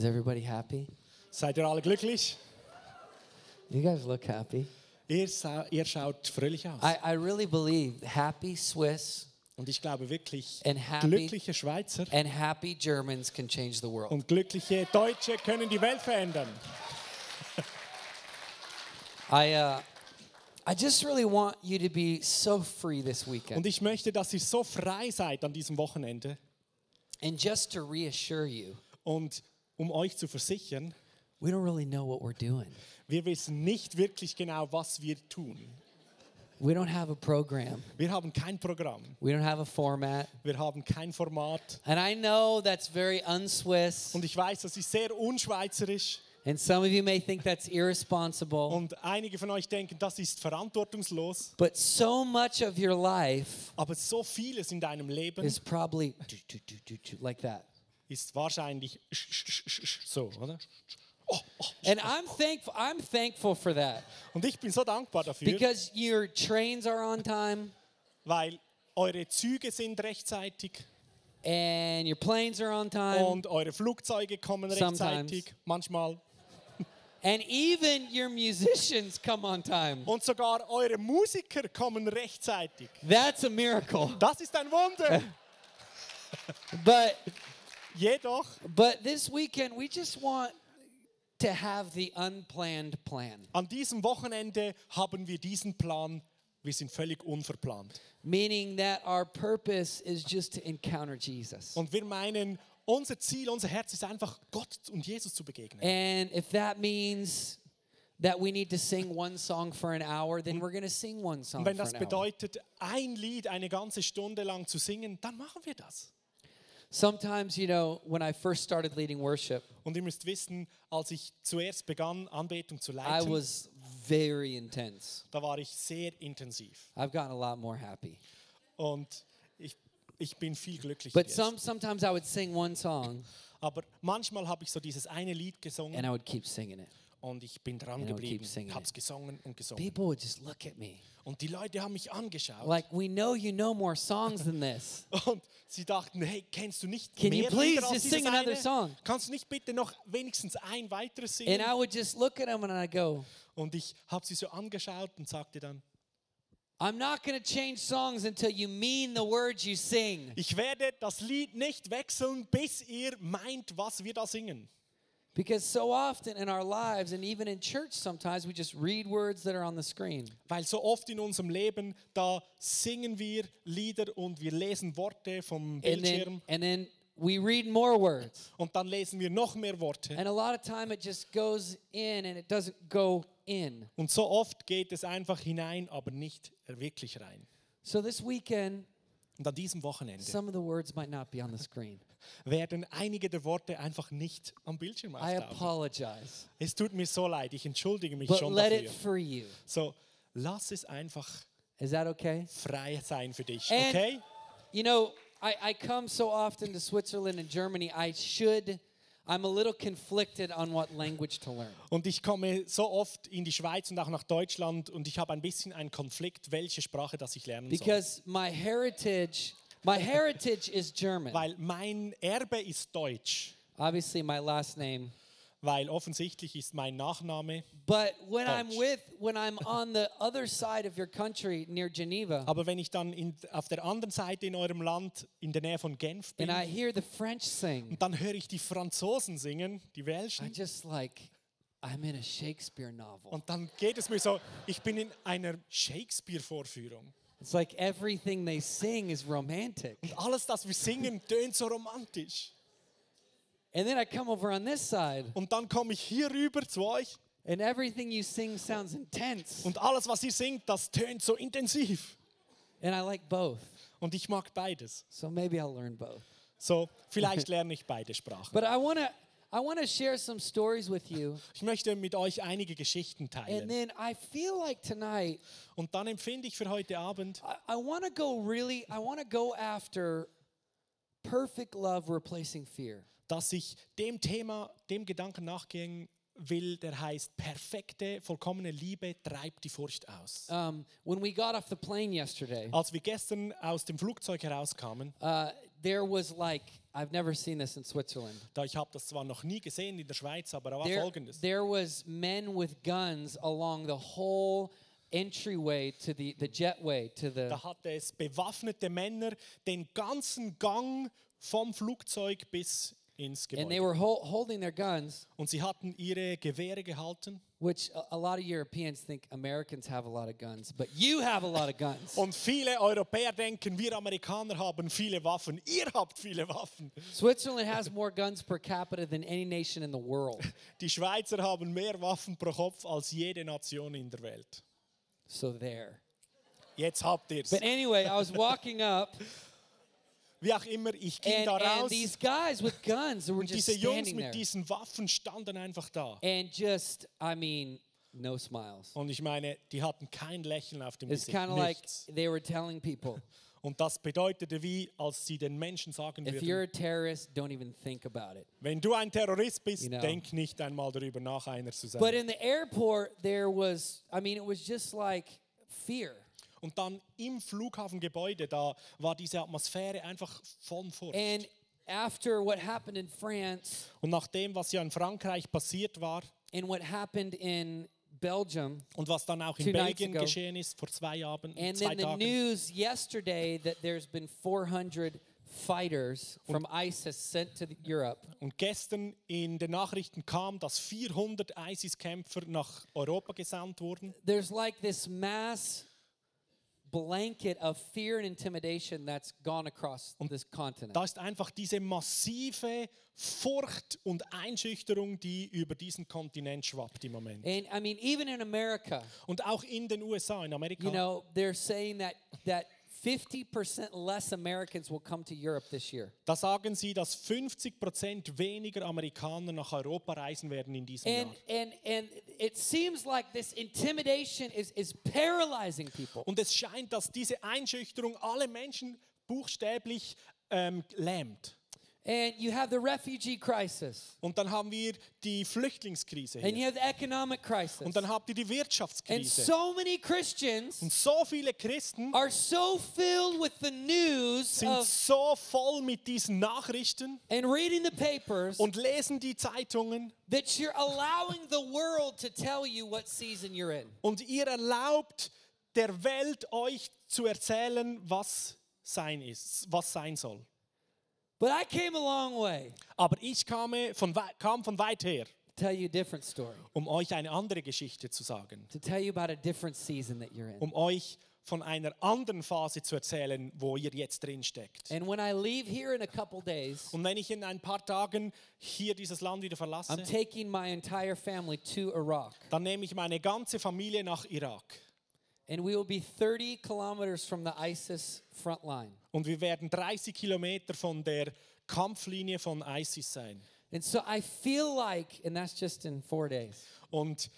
Is everybody happy? Seid ihr alle glücklich? You guys look happy. Ihr, sa- ihr schaut fröhlich aus. I, I really believe happy Swiss Und ich glaube wirklich, and happy glückliche Schweizer and happy Germans can change the world. und glückliche Deutsche können die Welt verändern. I uh, I just really want you to be so free this Und weekend. ich möchte, dass ihr so frei seid an diesem Wochenende. And just to reassure you, Und um euch zu versichern, we don't really know what we're doing. wir wissen nicht wirklich genau, was wir tun. We don't have a program. Wir haben kein Programm. We don't have a format. Wir haben kein Format. And I know that's very unswiss. Und ich weiß, das ist sehr unschweizerisch. And some of you may think that's irresponsible. Und einige von euch denken, das ist verantwortungslos. But so much of your life Aber so vieles in deinem Leben is probably like that. Ist wahrscheinlich so, oder? Oh, oh. And I'm thankful I'm thankful for that Und ich bin so dankbar dafür, because your trains are on time weil eure Züge sind rechtzeitig and your planes are on time und eure Flugzeuge kommen Sometimes. rechtzeitig, manchmal. and even your musicians come on time. Und sogar eure Musiker kommen rechtzeitig. That's a miracle. Das ist ein Wunder. But Jedoch, but this weekend we just want to have the unplanned plan. an diesem Wochenende haben wir diesen Plan, wir sind völlig unverplant. Meaning that our purpose is just to encounter Jesus. Und wir meinen, unser Ziel, unser Herz ist einfach, Gott und Jesus zu begegnen. And if that means that we need to sing one song for an hour, then we're going to sing one song Und wenn for das bedeutet, ein Lied eine ganze Stunde lang zu singen, dann machen wir das. Sometimes, you know, when I first started leading worship, Und ihr müsst wissen, als ich zuerst begann, Anbetung zu I was very intense. da war ich sehr intensiv. I've gotten a lot more happy. Und ich, ich bin viel glücklicher But some sometimes I would sing one song Aber manchmal habe ich so dieses eine Lied gesungen and I would keep singing it. Und ich bin dran And I geblieben, singing habe es it. gesungen und gesungen. People would just look at me Und die Leute haben mich angeschaut like, "We know you know more songs than this." und sie dachten, hey, kennst du nicht Can you mehr please Lieder als just sing another song? Kannst du nicht bitte noch wenigstens ein weiteres And singen? I would just look at them and I'd go, Und ich habe sie so angeschaut und sagte dann, "I'm not going to change songs until you mean the words you sing." ich werde das Lied nicht wechseln, bis ihr meint, was wir da singen. Because so often in our lives and even in church sometimes we just read words that are on the screen. Weil so oft in unserem Leben, da singen wir Lieder und wir lesen Worte vom And then and then we read more words. und dann lesen wir noch mehr Worte. And a lot of time it just goes in and it doesn't go in. Und so oft geht es einfach hinein, aber nicht wirklich rein. So this weekend Und an diesem Wochenende some of the words might not be on the screen. Werden einige der Worte einfach nicht am Bildschirm I auftauchen. apologize. Es tut mir so leid, ich entschuldige mich But schon dafür. So, lass es einfach okay? frei sein für dich, And- okay? You know, I, I come so often to Switzerland and Germany, I should, I'm a little conflicted on what language to learn. Und ich komme so oft in die Schweiz und auch nach Deutschland und ich habe ein bisschen einen Konflikt, welche Sprache das ich lernen soll. Because my heritage, my heritage is German. Weil mein Erbe ist Deutsch, Obviously, my last name. weil offensichtlich ist mein Nachname. But when I'm Deutsch. with, when I'm on the other side of your country near Geneva, Aber wenn ich dann in, auf der anderen Seite in eurem Land, in der Nähe von Genf bin, and I hear the French sing, und dann höre ich die Franzosen singen, die I Welschen, just like, I'm in a Shakespeare novel. und dann geht es mir so, ich bin in einer Shakespeare-Vorführung. It's like everything they sing is romantic. Alles, das wir singen, tönt so romantisch. And then I come over on this side, Und dann komme ich hier rüber zu euch and everything you sing sounds intense. und alles, was ihr singt, das tönt so intensiv. And I like both. Und ich mag beides. So maybe I'll learn both. So, vielleicht lerne ich beide Sprachen. But I want to I want to share some stories with you. Ich möchte mit euch einige Geschichten And teilen. then I feel like tonight Und dann empfinde ich für heute Abend, I, I want to go really I want to go after perfect love replacing fear. dass ich dem Thema, dem Gedanken nachgehen will, der heißt, perfekte, vollkommene Liebe treibt die Furcht aus. Um, when we got off the plane yesterday, Als wir gestern aus dem Flugzeug herauskamen, uh, there was like I've never seen this in Switzerland. Da ich habe das zwar noch nie gesehen in der Schweiz, aber da war There, folgendes. there was men with guns along the whole entryway to the, the jetway to the Da hatte es bewaffnete Männer den ganzen Gang vom Flugzeug bis ins and they were hol- holding their guns, Und sie hatten ihre Gewehre gehalten. which a, a lot of Europeans think Americans have a lot of guns, but you have a lot of guns. Und viele Europäer denken, wir Amerikaner haben viele Waffen. Ihr habt viele Waffen. Switzerland has more guns per capita than any nation in the world. Die Schweizer haben mehr Waffen pro Kopf als jede Nation in der Welt. So there. Jetzt habt ihr's. But anyway, I was walking up Wie auch immer, ich ging and, da and raus. these guys with guns were Und just diese Jungs mit there. diesen Waffen standen einfach da. And just, I mean, no smiles. Und ich meine, die hatten kein Lächeln auf dem It's Gesicht. like they were telling people, Und das bedeutete wie, als sie den Menschen sagen if you're würden, a terrorist, don't even think about it. wenn du ein Terrorist bist, You know. denk nicht einmal darüber nach, einer zu sein. But in the airport, there was, I mean, it was just like fear. Und dann im Flughafengebäude, da war diese Atmosphäre einfach von Furcht. And after what happened in France Und nach dem, was ja in Frankreich passiert war and what happened in Belgium, und was dann auch in Belgien ago. geschehen ist, vor zwei, Abend, and zwei then the Tagen. news yesterday that there's been 400 fighters from ISIS sent to Europe. Und gestern in den Nachrichten kam, dass 400 ISIS-Kämpfer nach Europa gesandt wurden. There's like this mass blanket of fear and intimidation that's gone across this continent. Da ist einfach diese massive Furcht und Einschüchterung, die über diesen Kontinent schwappt im Moment. And I mean, even in America, Und auch in den USA, in Amerika, you know, they're saying that that 50% less Americans will come to Europe this year. da sagen sie, dass 50% weniger Amerikaner nach Europa reisen werden in diesem And Jahr. and and it seems like this intimidation is is paralyzing people. Und es scheint, dass diese Einschüchterung alle Menschen buchstäblich ähm, lähmt. And you have the refugee crisis. Und dann haben wir die Flüchtlingskrise And you have the economic crisis. Und dann habt ihr die And Wirtschaftskrise. so many Christians Und so viele Christen are so filled with the news sind of so voll mit diesen Nachrichten and reading the papers und lesen die Zeitungen that you're allowing the world to tell you what season you're in. und ihr erlaubt der Welt euch zu erzählen, was sein ist, was sein soll. But I came a long way Aber ich kam von, wei- kam von weit her, tell you a different story, um euch eine andere Geschichte zu sagen, to tell you about a different season that you're in. um euch von einer anderen Phase zu erzählen, wo ihr jetzt drin steckt. And when I leave here in a couple days, Und wenn ich in ein paar Tagen hier dieses Land wieder verlasse, I'm taking my entire family to Iraq. dann nehme ich meine ganze Familie nach Irak. And we will be 30 kilometers from the ISIS front line. Und wir werden 30 Kilometer von der Kampflinie von ISIS sein. And so I feel like, and that's just in four days, Und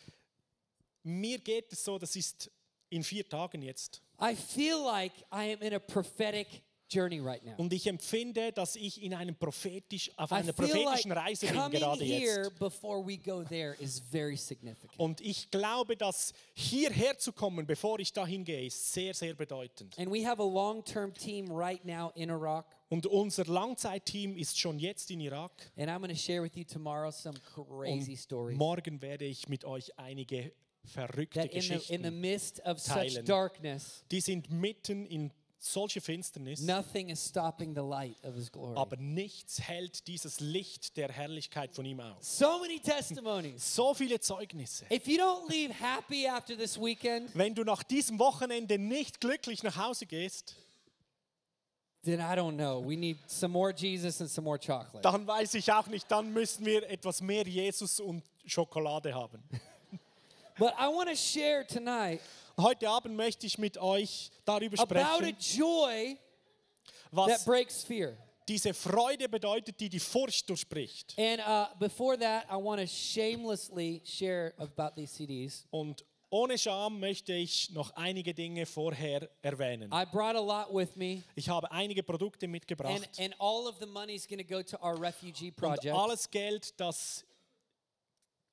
mir geht es so, das ist in vier Tagen jetzt. I feel like I am in a prophetic journey right now. Und ich empfinde, dass ich in einem prophetisch, auf einer feel like prophetischen Reise bin gerade here jetzt. before we go there is very significant. Und ich glaube, dass hierher zu kommen, bevor ich dahin gehe, ist sehr, sehr bedeutend. And we have a long-term team right now in Iraq. Und unser Langzeitteam ist schon jetzt in Irak. And I'm going to share with you tomorrow some crazy Und stories. morgen werde ich mit euch einige verrückte That in the, in the Geschichten. midst of such teilen. darkness, Die sind mitten in solche Finsternis. nothing is stopping the light of His glory. Aber nichts hält dieses Licht der Herrlichkeit von ihm aus. So many testimonies. So viele Zeugnisse. If you don't leave happy after this weekend, Wenn du nach diesem Wochenende nicht glücklich nach Hause gehst, then I don't know. We need some more Jesus and some more chocolate. dann weiß ich auch nicht, dann müssen wir etwas mehr Jesus und Schokolade haben. But I want to share tonight Heute Abend möchte ich mit euch darüber about a sprechen, joy that was breaks fear. diese Freude bedeutet, die die Furcht durchbricht. And uh, before that, I want to shamelessly share about these CDs. Und ohne Scham möchte ich noch einige Dinge vorher erwähnen. I brought a lot with me, Ich habe einige Produkte and, mitgebracht and all of the money is going to go to our refugee und project. alles Geld, das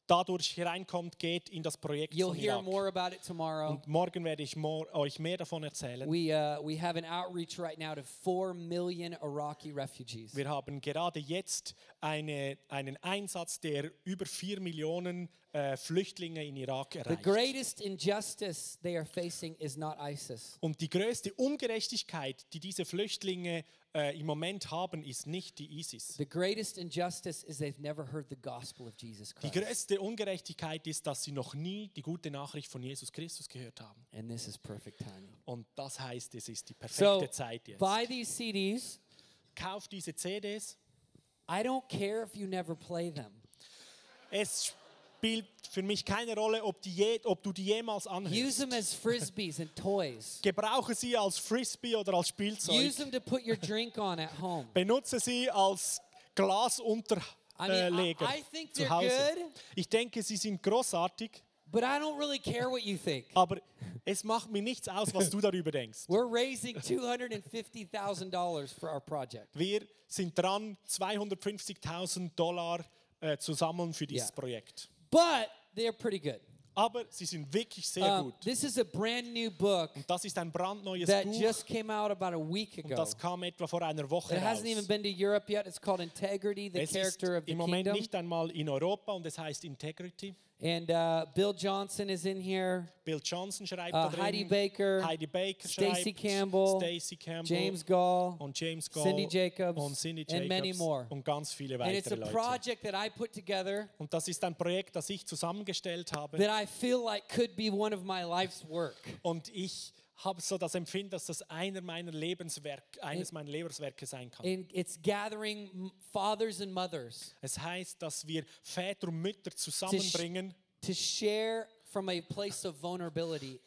dadurch hereinkommt, geht in das Projekt You'll von hear Irak. more about it tomorrow. Und morgen werde ich more, euch mehr davon erzählen. We, uh, we have an outreach right now to 4 million Iraqi refugees. Wir haben gerade jetzt eine, einen Einsatz, der über 4 Millionen äh, Flüchtlinge in Irak The erreicht. greatest injustice they are facing is not ISIS. Und die größte Ungerechtigkeit, die diese Flüchtlinge äh, im Moment haben, ist nicht die ISIS. The greatest injustice is they've never heard the gospel of Jesus Die Christ. größte Ungerechtigkeit ist, dass sie noch nie die gute Nachricht von Jesus Christus gehört haben. And this is perfect timing. Und das heißt, es ist die So, perfekte Zeit jetzt. buy these CDs. Kauf diese CDs. I don't care if you never play them. Es spielt für mich keine Rolle, ob, je, ob du die jemals anhörst. them as frisbees and toys. Gebrauche sie als Frisbee oder als Spielzeug. Use them to put your drink on at home. Benutze sie als Glasunterleger I mean, I- I zu Hause. good. Ich denke, sie sind großartig, But I don't really care what you think. aber es macht mir nichts aus, was du darüber denkst. We're raising $250,000 for our project. Wir sind dran, 250.000 Dollar äh, zu sammeln für dieses Ja. Projekt. But they're pretty good. Aber sie sind wirklich sehr Um, gut. this is a brand new book Und das ist ein brandneues that Buch just came out about a week und ago. das kam etwa vor einer Woche It raus. hasn't even been to Europe yet. It's called Integrity, the Es ist character of the im Moment kingdom. nicht einmal in Europa und es heißt Integrity. And uh, Bill Johnson is in here. Bill Johnson schreibt Uh, da drin. Heidi Baker, Heidi Baker Stacey Campbell, Stacey Campbell James Gall, und James Gall Cindy Jacobs, und Cindy Jacobs. and many more. und ganz viele And it's a Leute. project that I put together Und das ist ein Projekt, das ich zusammengestellt habe. that I feel like could be one of my life's work. Und ich habe so das Empfinden, dass das einer meiner Lebenswerk, eines meiner Lebenswerke sein kann. And it's gathering fathers and mothers Es heißt, dass wir Väter und Mütter zusammenbringen, to share from a place of vulnerability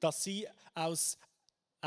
dass sie aus,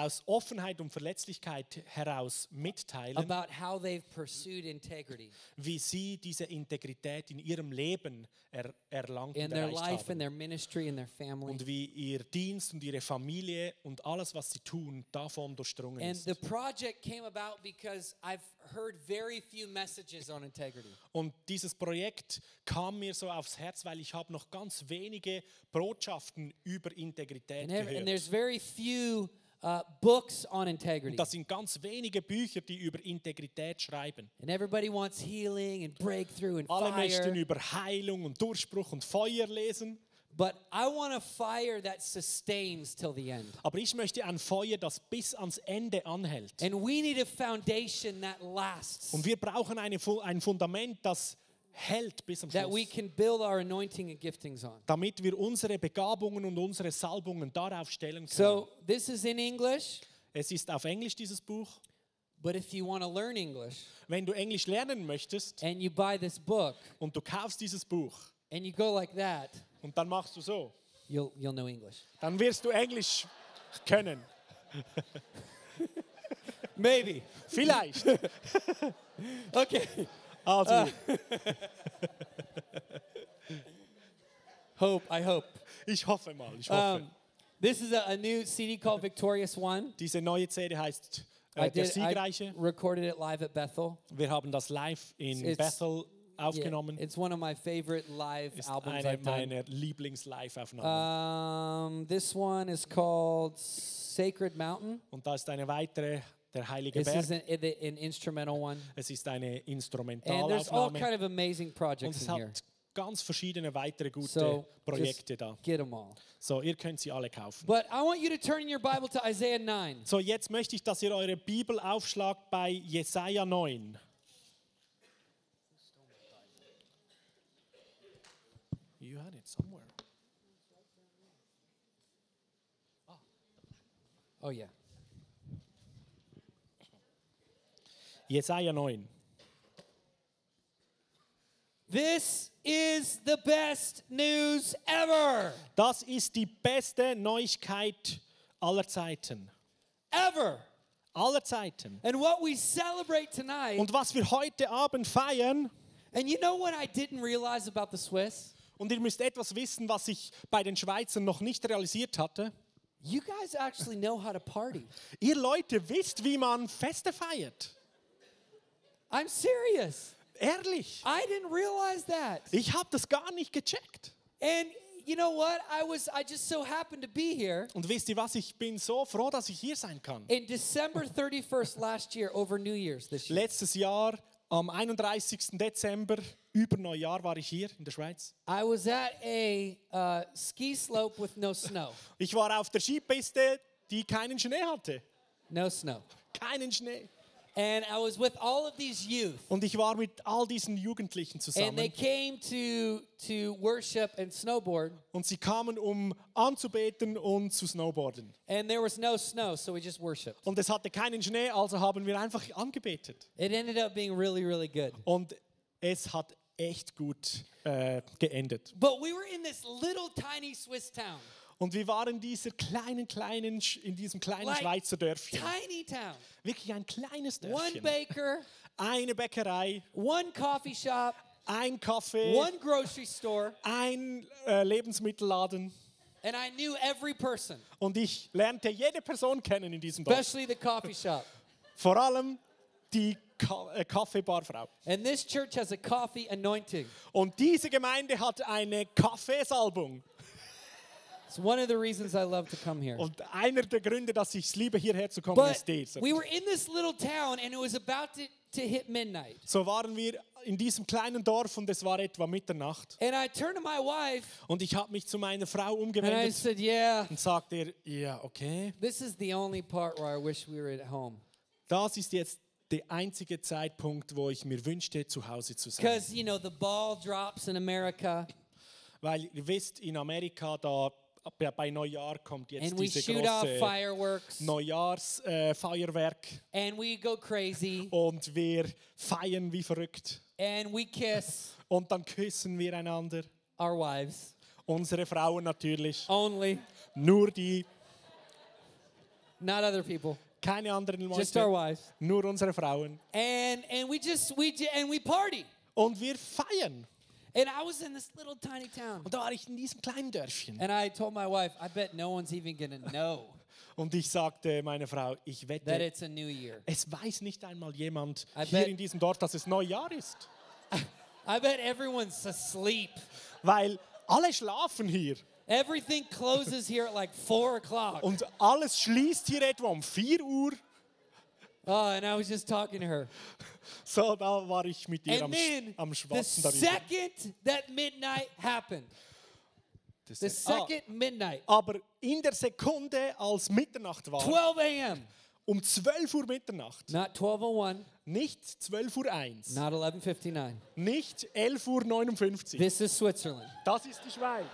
aus Offenheit und Verletzlichkeit heraus mitteilen, about how they've pursued integrity wie sie diese Integrität in ihrem Leben er, erlangt in und their life, in haben. their ministry, in their family. Und wie ihr Dienst und ihre Familie und alles, was sie tun, davon durchdrungen And ist. the project came about because I've heard very few messages on integrity. Und dieses Projekt kam mir so aufs Herz, weil ich habe noch ganz wenige Botschaften über Integrität And, every, and gehört. there's very few uh, books on integrity. Das sind ganz wenige Bücher, die über Integrität schreiben. And everybody wants healing and breakthrough and Alle möchten fire. über Heilung und Durchbruch und Feuer lesen. But I want a fire that sustains till the end. Aber ich möchte ein Feuer, das bis ans Ende anhält. And we need a foundation that lasts, Und wir brauchen eine, ein Fundament, das hält bis that we Schluss. can build our anointing and giftings on. Damit wir unsere Begabungen und unsere Salbungen darauf stellen können. So this is in English, es ist auf Englisch dieses Buch. but if you want to learn English Wenn du Englisch lernen möchtest and you buy this book und du kaufst dieses Buch and you go like that, und dann machst du so, you'll you'll know English. dann wirst du Englisch können. Maybe. Vielleicht. Okay. Also, Hope, I hope. ich hoffe mal, ich hoffe. Um, this is a, a new CD called Victorious One. Diese neue CD heißt I äh, Der did. I Siegreiche. recorded it live at Bethel. Wir haben das live in It's- Bethel Yeah, aufgenommen. it's one of my favorite live ist albums eine I've done. meiner Lieblings-Live-Aufnahmen. Um, this one is called Sacred Mountain. Und da ist eine weitere, der Heilige This is Berg. an, an instrumental one. Es ist eine And there's all Instrumentalaufnahme. kind of amazing Und projects es in here. hat ganz verschiedene weitere gute So Projekte da. get them all. So, ihr könnt sie alle kaufen. But I want you to turn in your Bible to Isaiah 9. So, jetzt möchte ich, dass ihr eure Bibel aufschlagt bei Jesaja 9. You had it somewhere. Oh, yeah. Jesaja 9. This is the best news ever. Das ist die beste Neuigkeit aller Zeiten. Ever. Aller Zeiten. And what we celebrate tonight, Und was wir heute Abend feiern, and you know what I didn't realize about the Swiss? und ihr müsst etwas wissen, was ich bei den Schweizern noch nicht realisiert hatte. You guys actually know how to party. Ihr Leute wisst, wie man Feste feiert. I'm serious. Ehrlich. I didn't realize that. Ich habe das gar nicht gecheckt. And you know what? I was I just so happened to be here Und wisst ihr was? Ich bin so froh, dass ich hier sein kann. in December 31st last year over New Year's this year. Letztes Jahr am 31. Dezember über Neujahr war ich hier in der Schweiz. I was at a uh, ski slope with no snow. Ich war auf der Skipiste, die keinen Schnee hatte. No snow. Keinen Schnee. And I was with all of these youth. Und ich war mit all diesen Jugendlichen zusammen. And they came to to worship and snowboard, Und sie kamen, um anzubeten und zu snowboarden. and there was no snow, so we just worshiped. Und es hatte keinen Schnee, also haben wir einfach angebetet. It ended up being really, really good. Und es hat echt gut äh, geendet. But we were in this little tiny Swiss town, Und wir waren in dieser kleinen, kleinen, in diesem kleinen Like Schweizer Dörfchen. tiny town. Wirklich ein kleines One Dörfchen. baker, Eine Bäckerei, one coffee shop, ein Kaffee, one grocery store, ein äh, Lebensmittelladen. and I knew every person, Und ich lernte jede Person kennen in diesem Dorf. especially the coffee shop. Vor allem die äh, Kaffeebarfrau. And this church has a coffee anointing. Und diese Gemeinde hat eine Kaffeesalbung. Und einer der Gründe, dass ich es liebe, hierher zu kommen, But ist dieser. we were in this little town, and it was about to, to hit midnight. So waren wir in diesem kleinen Dorf und es war etwa Mitternacht. And I turned to my wife, Und ich habe mich zu meiner Frau and I umgewendet said, Yeah, und sagte ihr, ja, okay, this is the only part where I wish we were at home. das ist jetzt der einzige Zeitpunkt, wo ich mir wünschte, zu Hause zu sein. Because, you know, the ball drops in America, Weil ihr wisst, in Amerika, da bei- Neujahr kommt jetzt and we diese shoot off große fireworks, Neujahrsfeuerwerk äh, Feuerwerk and we go crazy, und wir feiern wie verrückt. and we kiss Und dann küssen wir einander. our wives. Unsere Frauen natürlich. Only, Nur die, not other people, keine anderen just our Leute. wives. Nur unsere Frauen. And and we just we and we party. Und wir feiern. And I was in this little tiny town. Und da war ich in diesem kleinen Dörfchen. And I told my wife, I bet no one's even gonna know Und ich sagte meiner Frau, ich wette, it's a new year. es weiß nicht einmal jemand I hier in diesem Dorf, dass es Neujahr ist. I bet everyone's asleep. Weil alle schlafen hier. Everything closes here at like four o'clock. Und alles schließt hier etwa um 4 Uhr. Oh, and I was just talking to her. So, da war ich mit ihr am, then am the darüber. second that midnight happened, the ist- ah, second midnight, aber in der Sekunde, als Mitternacht war, 12 a.m., um 12 Uhr Mitternacht, not 12:01, nicht 12 Uhr 1, not 11:59. nicht 11 Uhr 59. This is Switzerland. Das ist die Schweiz.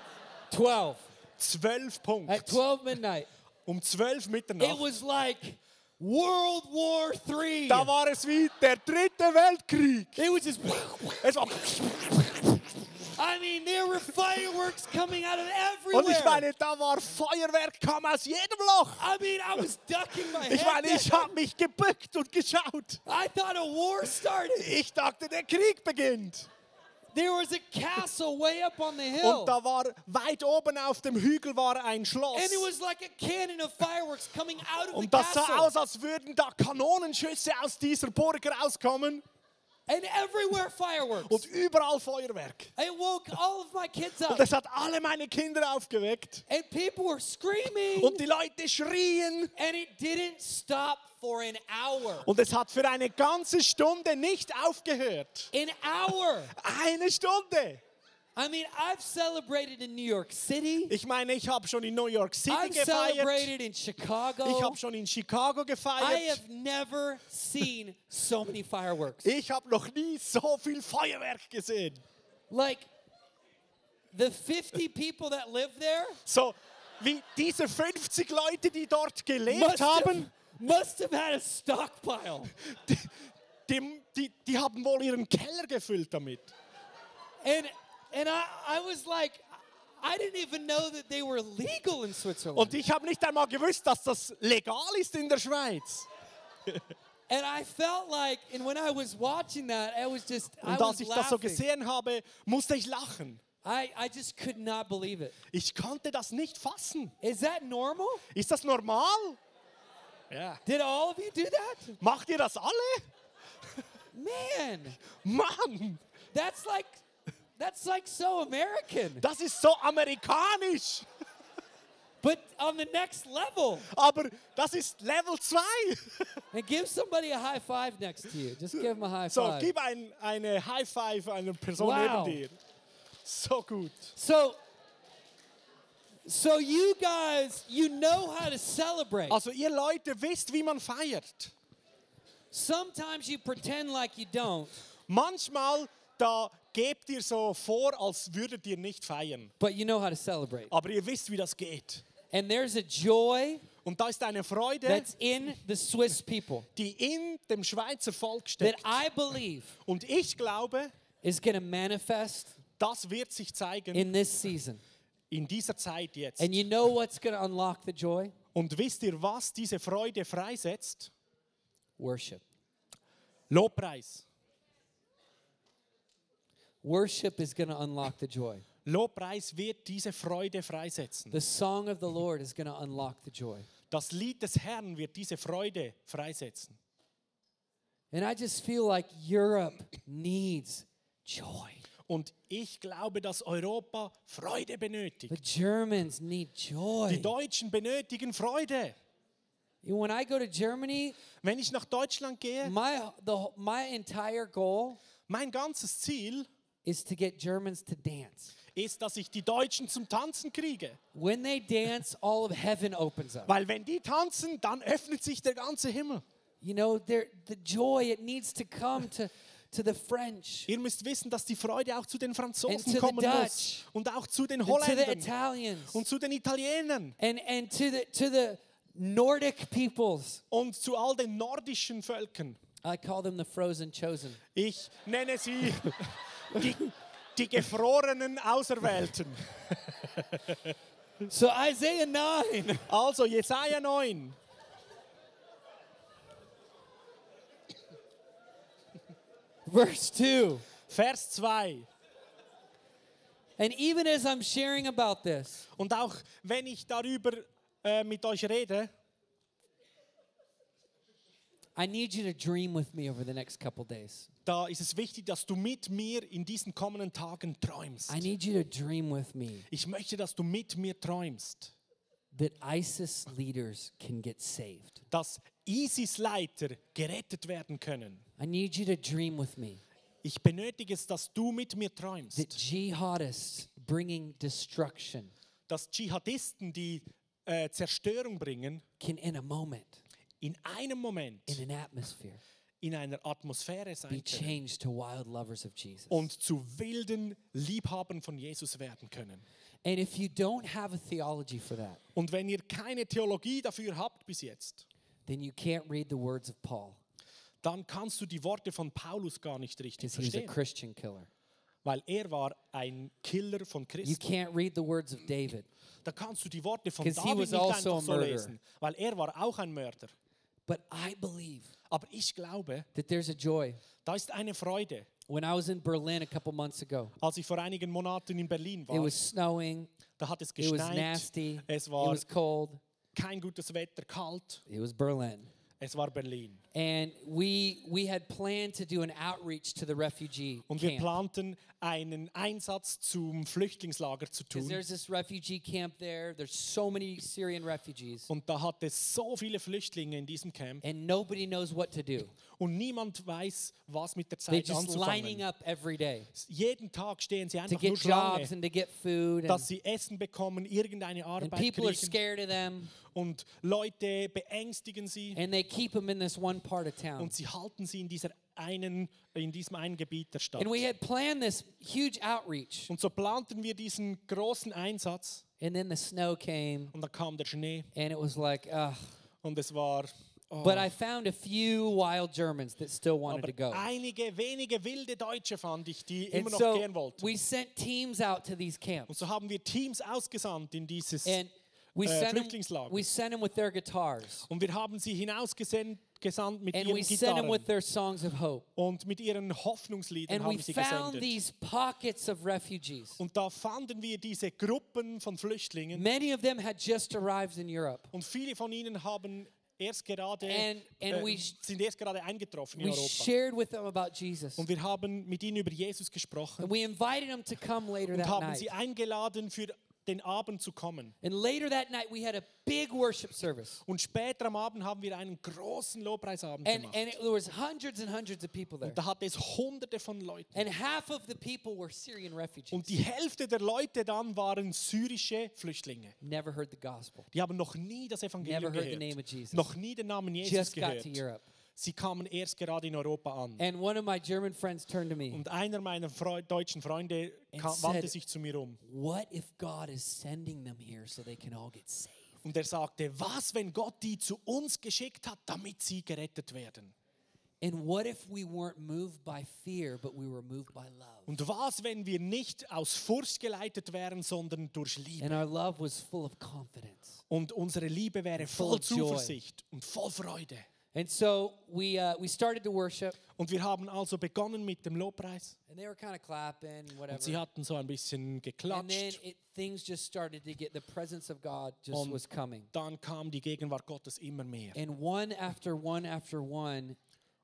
12 12 at Punkt. 12 midnight. Um 12 It Mitternacht. was like World War III. Da war es wie der dritte Weltkrieg. It was just. Es war I mean, there were fireworks coming out of Und ich everywhere. meine, da war Feuerwerk, kam aus jedem Loch. I mean, I was ducking my Ich head. meine, ich habe mich gebückt und geschaut. I thought a war started. Ich dachte, der Krieg beginnt. Und da war weit oben auf dem Hügel war ein Schloss. And it was like a cannon of fireworks coming out of the Und das sah aus, als würden da Kanonenschüsse aus dieser Burg rauskommen. And everywhere fireworks. Und überall Feuerwerk. It woke all of my kids Und up. das hat alle meine Kinder aufgeweckt. And people were screaming. Und die Leute schrien. And it didn't stop for an hour. Und es hat für eine ganze Stunde nicht aufgehört. An hour. Eine Stunde. I mean, I've celebrated in New York City. Ich meine, ich habe schon in New York City I've gefeiert. celebrated in Chicago. Ich habe schon in Chicago I gefeiert. have never seen so many fireworks. Ich habe noch nie so viel Feuerwerk gesehen. Like the 50 people that live there So wie diese 50 Leute, die dort gelebt must have, haben, must have had a stockpile. die, die, die, die haben wohl ihren Keller gefüllt damit. And and I, I was like, I didn't even know that they were legal in Switzerland. Und ich habe nicht einmal gewusst, dass das legal ist in der Schweiz. and I felt like, and when I was watching that, I was just, I Und was als ich das so laughing. gesehen habe, musste ich lachen. I, I just could not believe it. Ich konnte das nicht fassen. Is that normal? Ist das normal? Ja. Did all of you do that? Macht ihr das alle? Man, Mann, that's like that's like so American. das ist so amerikanisch. But on the next level. Aber das ist Level 2. And give somebody a high five next to you. Just give them a high So, five. gib ein, eine High Five einer Person Wow. neben dir. So gut. So so you guys, you know how to celebrate. Also ihr Leute wisst, wie man feiert. Sometimes you pretend like you don't, Manchmal, da gebt ihr so vor, als würdet ihr nicht feiern. but you know how to celebrate. Aber ihr wisst, wie das geht. And there's a joy Und da ist eine Freude, that's in the Swiss people die in dem Schweizer Volk that steckt. I believe Und ich glaube, is going to manifest das wird sich zeigen in this season. in dieser Zeit jetzt. And you know what's going to unlock the joy? Und wisst ihr, was diese Freude freisetzt? Worship. Lobpreis. Worship is going to unlock the joy. Lobpreis wird diese Freude freisetzen. The song of the Lord is going to unlock the joy. Das Lied des Herrn wird diese Freude freisetzen. And I just feel like Europe needs joy. Und ich glaube, dass Europa Freude The benötigt. Germans need joy. Die Deutschen benötigen Freude. When I go to Germany, Wenn ich nach Deutschland gehe, my the my entire goal mein ganzes Ziel is to get Germans to dance. ist, dass ich die Deutschen zum Tanzen kriege. When they dance, all of heaven opens up. Weil wenn die tanzen, dann öffnet sich der ganze Himmel. You know, there the joy it needs to come to to the French Ihr müsst wissen, dass die Freude auch zu den And to Franzosen the kommen muss. Dutch. Und auch zu den and to the Holländern. Italians Und zu den Italienern. and and to the to the Nordic peoples. Und zu all den nordischen Völkern. I call them the frozen chosen. Ich nenne sie die, die gefrorenen Auserwählten. So Isaiah 9 Also Jesaja 9. verse 2. Vers 2. And even as I'm sharing about this, Und auch wenn ich darüber äh, mit euch rede, I need you to dream with me over the next couple days. da ist es wichtig, dass du mit mir in diesen kommenden Tagen träumst. I need you to dream with me Ich möchte, dass du mit mir träumst, that ISIS leaders can get saved. dass ISIS-Leiter gerettet werden können. I need you to dream with me Ich benötige es, dass du mit mir that träumst, jihadists bringing destruction dass Dschihadisten, die äh, Zerstörung bringen, can, in a moment, in einem Moment in an atmosphere, in einer Atmosphäre be sein können changed to wild lovers of Jesus. und zu wilden Liebhabern von Jesus werden können. And if you don't have a theology for that, Und wenn ihr keine Theologie dafür habt bis jetzt, then you can't read the words of Paul dann kannst du die Worte von Paulus gar nicht richtig because he's a verstehen, Christian killer. weil er war ein Killer von You Christen. can't read the words of David, Da kannst du die Worte von 'Cause he David was nicht also einfach so murderer. lesen, weil er war auch ein Mörder. But I believe Aber ich glaube, that there's a joy. da ist eine Freude. When I was in Berlin a couple months ago, Als ich vor einigen Monaten in Berlin it was snowing, da hat es it was nasty, es it was cold, kein gutes Wetter, kalt, it was Berlin. es war Berlin. And we we had planned to do an outreach to the refugee Und wir camp. planten einen Einsatz zum Flüchtlingslager zu tun. there's this refugee camp there. There's so many Syrian refugees. Und da hat es so viele Flüchtlinge in diesem Camp And nobody knows what to do. und niemand weiß, was mit der They're Zeit just lining anzufangen. up every day Jeden Tag stehen sie to einfach nur get jobs Schlange, and to get food. And, dass sie Essen bekommen, irgendeine and Arbeit people are kriegen scared of them. und Leute beängstigen sie And they keep them in this one part of town. und sie halten sie in dieser einen in diesem einen Gebiet der Stadt. And we had planned this huge outreach. Und so planten wir diesen großen Einsatz And then the snow came und dann kam der Schnee and it was like, ugh. und es war oh, But I found a few wild Germans that still wanted to aber go. einige wenige wilde Deutsche fand ich, die immer And noch so gehen wollten. we sent teams out to these Und camps. so haben wir Teams ausgesandt in dieses And we Äh, sent them, we sent them with their guitars. und wir haben sie hinausgesandt gesandt mit And ihren Gitarren with their songs of hope. und mit ihren Hoffnungsliedern And haben sie found gesendet. Und da fanden wir diese Gruppen von Flüchtlingen und viele von ihnen haben erst gerade, And- and äh, we sind erst gerade eingetroffen in Europa. shared with them about Jesus. Und wir haben mit ihnen über Jesus gesprochen And we invited them to come later und that haben night. sie eingeladen, für den Abend zu kommen. And later that night, we had a big worship service. Und später am Abend haben wir einen großen Lobpreisabend And, gemacht. and it, there was hundreds and hundreds of people there. Und da hatte es hunderte von Leuten. And half of the people were Syrian refugees. Und die Hälfte der Leute dann waren syrische Flüchtlinge. Never heard the gospel. Die haben noch nie das Evangelium Never heard the name gehört. of Jesus. Noch nie den Namen Jesus Just got gehört. Sie kamen erst gerade in Europa an. And one of my German friends turned to me. Und einer meiner Freu deutschen Freunde kam, wandte sich zu mir um. What if God is sending them here so they can all get saved? Und er sagte, was, wenn Gott die zu uns geschickt hat, damit sie gerettet werden? And what if we weren't moved by fear, but we were moved by love? Und was, wenn wir nicht aus Furcht geleitet wären, sondern durch Liebe? And our love was full of confidence. Und unsere Liebe wäre voll. Zuversicht und voll Freude. And so we, uh, we started to worship, Und wir haben also begonnen mit dem Lobpreis. and they were kind of clapping, Und sie whatever. hatten so ein bisschen And then geklatscht. it, things just started to get, the presence of God just Und was coming. dann kam die Gegenwart Gottes immer mehr. And one after one after one,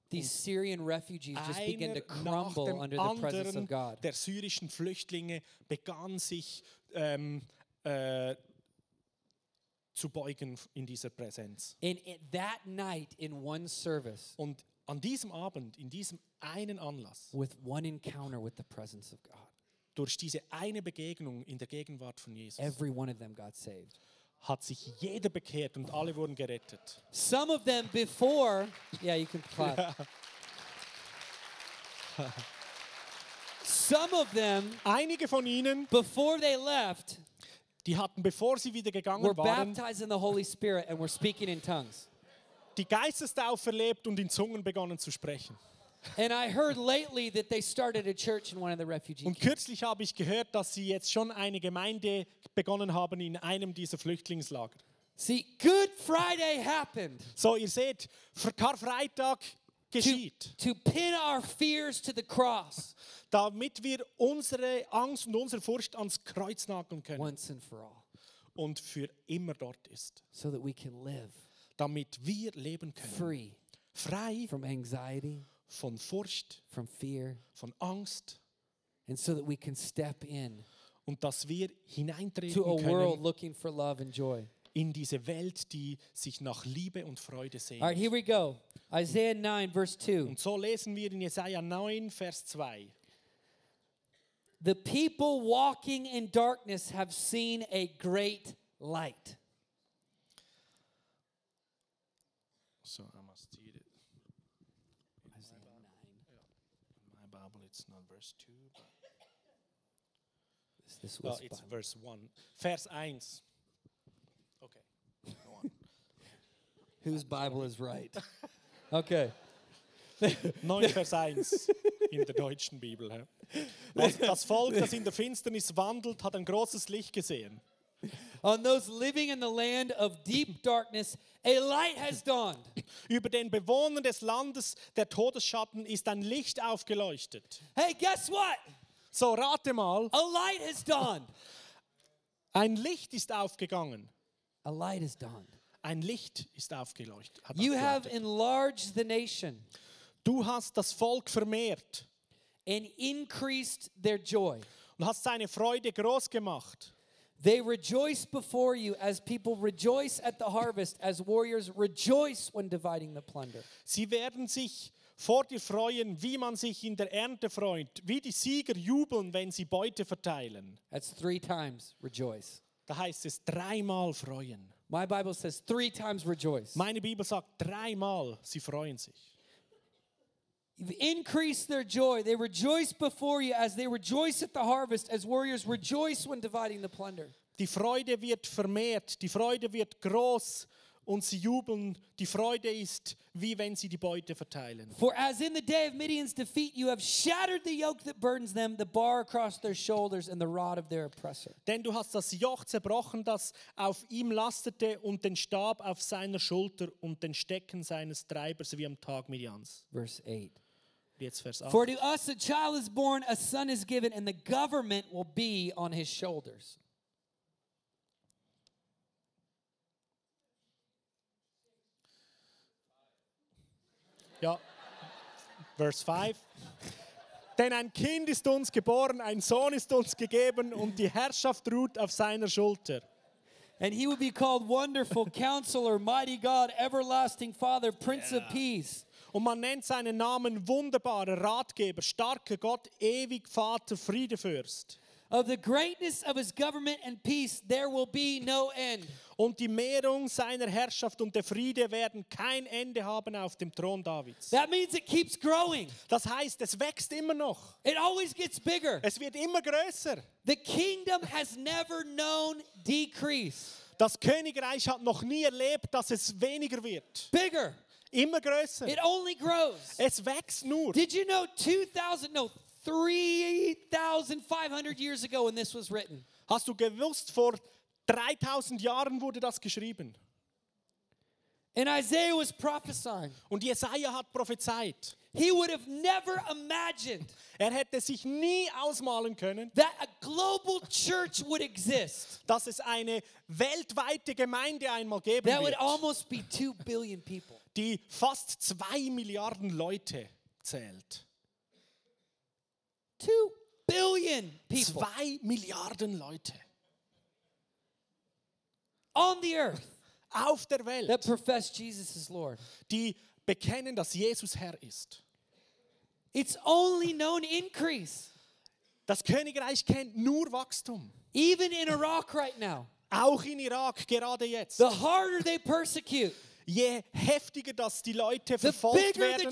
these Syrian refugees just began to Einer nach crumble dem under the presence anderen of God. der syrischen Flüchtlinge begann sich ähm, äh, zu beugen in dieser Präsenz. And at that night, in one service, Und an diesem Abend, in diesem einen Anlass, with one encounter with the presence of God, durch diese eine Begegnung in der Gegenwart von Jesus, every one of them got saved. hat sich jeder bekehrt und alle wurden gerettet. Some of them before, yeah, you can clap. Some of them, Einige von ihnen, before they left, die hatten, bevor sie wieder were gegangen waren, baptized in the Holy Spirit and were speaking in tongues. die Geistestaufe erlebt und in Zungen begonnen zu sprechen. And I heard lately that they started a church in one of the refugee Und camps. kürzlich habe ich gehört, dass sie jetzt schon eine Gemeinde begonnen haben in einem dieser Flüchtlingslager. See, Good Friday happened So, ihr seht, Karfreitag geschieht, to pin our fears to the cross. Damit wir unsere Angst und unsere Furcht ans Kreuz nageln können. Once and for all, und für immer dort ist, so that we can live damit wir leben können. free Frei from anxiety, von Furcht, from fear, von Angst. And so that we can step in und dass wir hineintreten to a world looking for love and joy. In diese Welt, die sich nach Liebe und Freude All right, sehnt. here we go. Isaiah 9, verse 2. Und so lesen wir in Jesaja 9, Vers 2. The people walking in darkness have seen a great light. So, I must read it. In my Bible, it's not verse 2, but This, this was it's Bible. verse 1. Vers 1. Whose Bible is right? Okay. 9 Vers 1 in der deutschen Bibel. das Volk, das in der Finsternis wandelt, hat ein großes Licht gesehen. On those living in the land of deep darkness, a light has dawned. Über den Bewohnern des Landes der Todesschatten ist ein Licht aufgeleuchtet. Hey, guess what? So, rate mal, A light has dawned. ein Licht ist aufgegangen. A light has dawned. Ein Licht ist aufgeleuchtet. You have enlarged the nation Du hast das Volk vermehrt and increased their joy. und hast seine Freude groß gemacht. They rejoice before you as people rejoice at the harvest, as warriors rejoice when dividing the plunder. Sie werden sich vor dir freuen, wie man sich in der Ernte freut, wie die Sieger jubeln, wenn sie Beute verteilen. That's three times rejoice. Da heißt es dreimal freuen. My Bible says three times rejoice. Meine Bibel sagt dreimal, sie freuen sich. You've increased their joy. They rejoice before you as they rejoice at the harvest, as warriors rejoice when dividing the plunder. Die Freude wird vermehrt, die Freude wird groß und sie jubeln. Die Freude ist, wie wenn sie die Beute verteilen. For as in the day of Midian's defeat, you have shattered the yoke that burdens them, the bar across their shoulders, and the rod of their oppressor. Denn du hast das Joch zerbrochen, das auf ihm lastete, und den Stab auf seiner Schulter und den Stecken seines Treibers wie am Tag Midians. Verse 8. Jetzt Vers 8. For to us a child is born, a son is given, and the government will be on his shoulders. Ja, Vers 5. Denn ein Kind ist uns geboren, ein Sohn ist uns gegeben und die Herrschaft ruht auf seiner Schulter. And he will be called Wonderful Counselor, Mighty God, Everlasting Father, Prince of Peace. Und man nennt seinen Namen wunderbarer Ratgeber, starker Gott, ewig Vater, Friedefürst. Of the greatness of his government and peace, there will be no end. Und die Mehrung seiner Herrschaft und der Friede werden kein Ende haben auf dem Thron Davids. That means it keeps growing. Das heißt, es wächst immer noch. It always gets bigger. Es wird immer größer. The kingdom has never known decrease. Das Königreich hat noch nie erlebt, dass es weniger wird. Bigger. Immer größer. It only grows. Es wächst nur. Did you know 2000 no 3500 years ago when this was written? Hast du gewusst, vor 3000 Jahren wurde das geschrieben. And Isaiah was prophesying. Und Jesaja hat prophezeit. He would have never imagined Er hätte sich nie ausmalen können, that a global church would exist dass es eine weltweite Gemeinde einmal geben that would wird, almost be 2 billion people. die fast zwei Milliarden Leute zählt. 2 billion people Zwei Milliarden Leute on the earth auf der Welt, that profess Jesus as Lord. die bekennen, dass Jesus Herr ist. It's only known increase. Das Königreich kennt nur Wachstum. Even in Iraq right now, Auch in Irak gerade jetzt. the harder they persecute, Je heftiger dass die Leute verfolgt werden,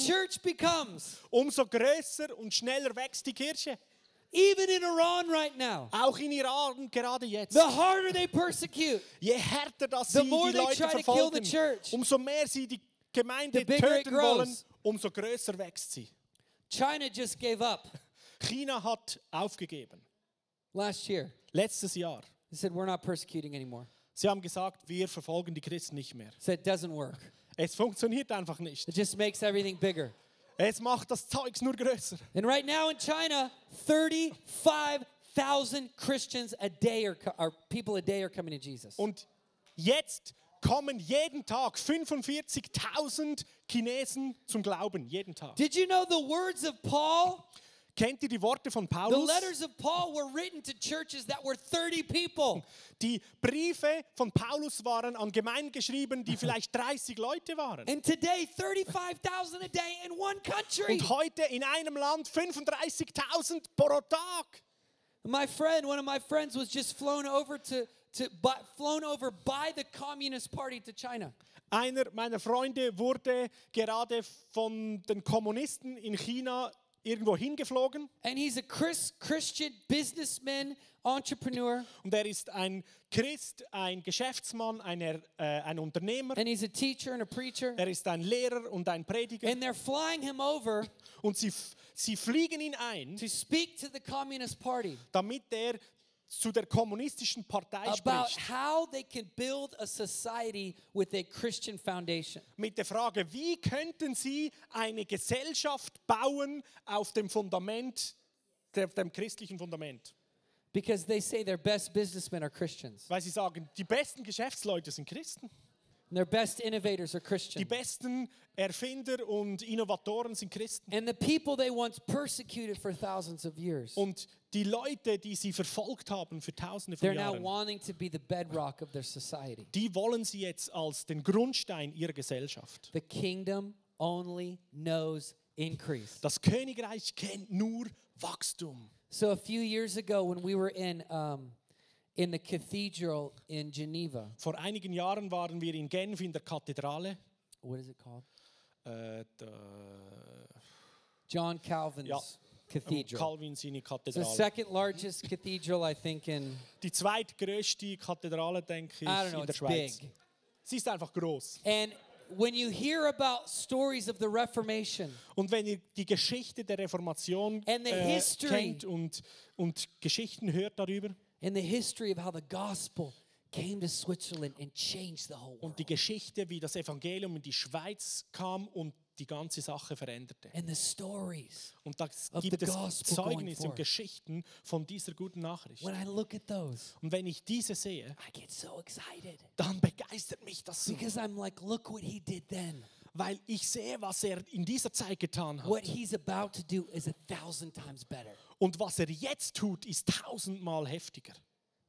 umso größer und schneller wächst die Kirche. Even in Iran right now, Auch in Iran gerade jetzt. the harder they persecute, Je härter dass sie die Leute verfolgen, church, umso mehr sie die Gemeinde töten wollen, umso größer wächst sie. China just gave up China hat aufgegeben. last year. Letztes Jahr. They said, We're not persecuting anymore. Sie haben gesagt, wir verfolgen die Christen nicht mehr. Said, Doesn't work. Es funktioniert einfach nicht. It just makes everything bigger. Es macht das Zeugs nur größer. And right now in China, 35,000 Christians a day are, are people a day are coming to Jesus. Und jetzt kommen jeden Tag 45.000 Chinesen zum Glauben. Jeden Tag. Did you know the words of Paul? Kennt ihr die Worte von The Paulus? letters of Paul were written to churches that were 30 people. Die Briefe von Paulus waren an Gemeinden geschrieben, die vielleicht 30 Leute waren. And today, 35,000 a day in one country. Und heute in einem Land 35.000 pro Tag. My friend, one of my friends, was just flown over to, to by, flown over by the Communist Party to China. Einer meiner Freunde wurde gerade von den Kommunisten in China irgendwo hingeflogen And he's a Chris, Christian businessman, entrepreneur, und er ist ein Christ, ein Geschäftsmann, einer, äh, ein Unternehmer. and he's a teacher and a preacher. Er ist ein Lehrer und ein Prediger And they're flying him over und sie, sie fliegen ihn ein, to speak to the Communist Party damit er zu der kommunistischen Partei about spricht. how they can build a society with a Christian foundation. Mit der Frage, wie könnten sie eine Gesellschaft bauen auf dem Fundament, dem christlichen Fundament? Because they say their best businessmen are Christians, Weil sie sagen, die besten Geschäftsleute sind Christen. And their best innovators are Die Christians. besten Erfinder und Innovatoren sind Christen. And the people they once persecuted for thousands of years, Und die Leute, die sie verfolgt haben für tausende von they're now wanting to be the bedrock of their society. die wollen sie jetzt als den Grundstein ihrer Gesellschaft. The kingdom only knows increase. Das Königreich kennt nur Wachstum. So a few years ago, when we were in um, in the cathedral in Geneva, Vor einigen Jahren waren wir in Genf in der Kathedrale. what is it called? Äh, der John Calvin's Ja. cathedral. Calvin seine It's the Kathedrale. second largest cathedral, I think, in Die zweitgrößte Kathedrale, denke ich, I don't know. in der It's Schweiz. big. Sie ist einfach groß. And when you hear about stories of the Reformation, Und wenn ihr die Geschichte der Reformation And the äh, history. kennt und, und Geschichten hört darüber and the history of how the gospel came to Switzerland and changed the whole world, und die Geschichte, wie das Evangelium in die Schweiz kam und die ganze Sache veränderte. and the stories. Und da Of gibt the es Zeugnisse und. Geschichten von dieser guten Nachricht. When I look at those, Und wenn ich diese sehe, I get so excited dann begeistert mich das so. because I'm like, look what he did then. Weil ich sehe, was er in dieser Zeit getan hat. What he's about to do is a thousand times better. Und was er jetzt tut, ist tausendmal heftiger.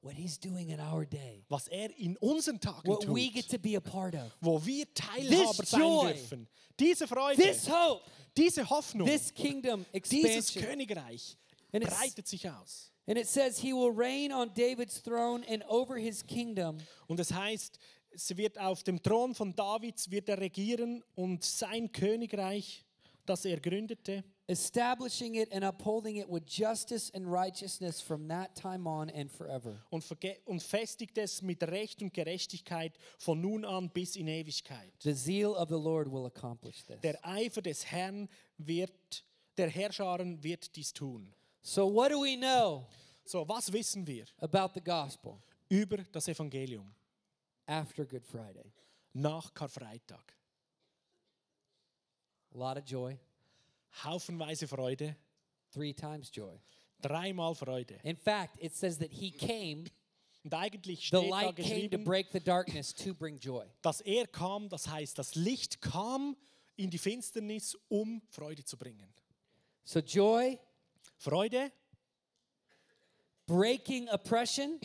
What he's doing in our day, Was er in unseren Tagen what we tut, get to be a part of. wo wir Teilhaber This sein joy, dürfen. Diese Freude, This hope, diese Hoffnung, this kingdom dieses. Königreich And breitet sich aus. And it says he will reign on David's throne and over his kingdom Und es heißt, es wird auf dem Thron von Davids wird er regieren und sein Königreich, das er gründete, establishing it and upholding it with justice and righteousness from that time on and forever. und, und festigt es mit Recht und Gerechtigkeit von nun an bis in Ewigkeit. The zeal of the Lord will accomplish this. Der Eifer des Herrn wird, der Herrscharen wird dies tun. So, what do we know So, was wissen wir about the gospel über das Evangelium after Good Friday? nach Karfreitag? A lot of joy, Haufenweise Freude, three times joy. dreimal Freude. In fact, it says that he came, Und eigentlich the steht da light came to break the darkness to bring joy. dass er kam, das heißt, das Licht kam in die Finsternis, um Freude zu bringen. So, joy, Freude breaking oppression,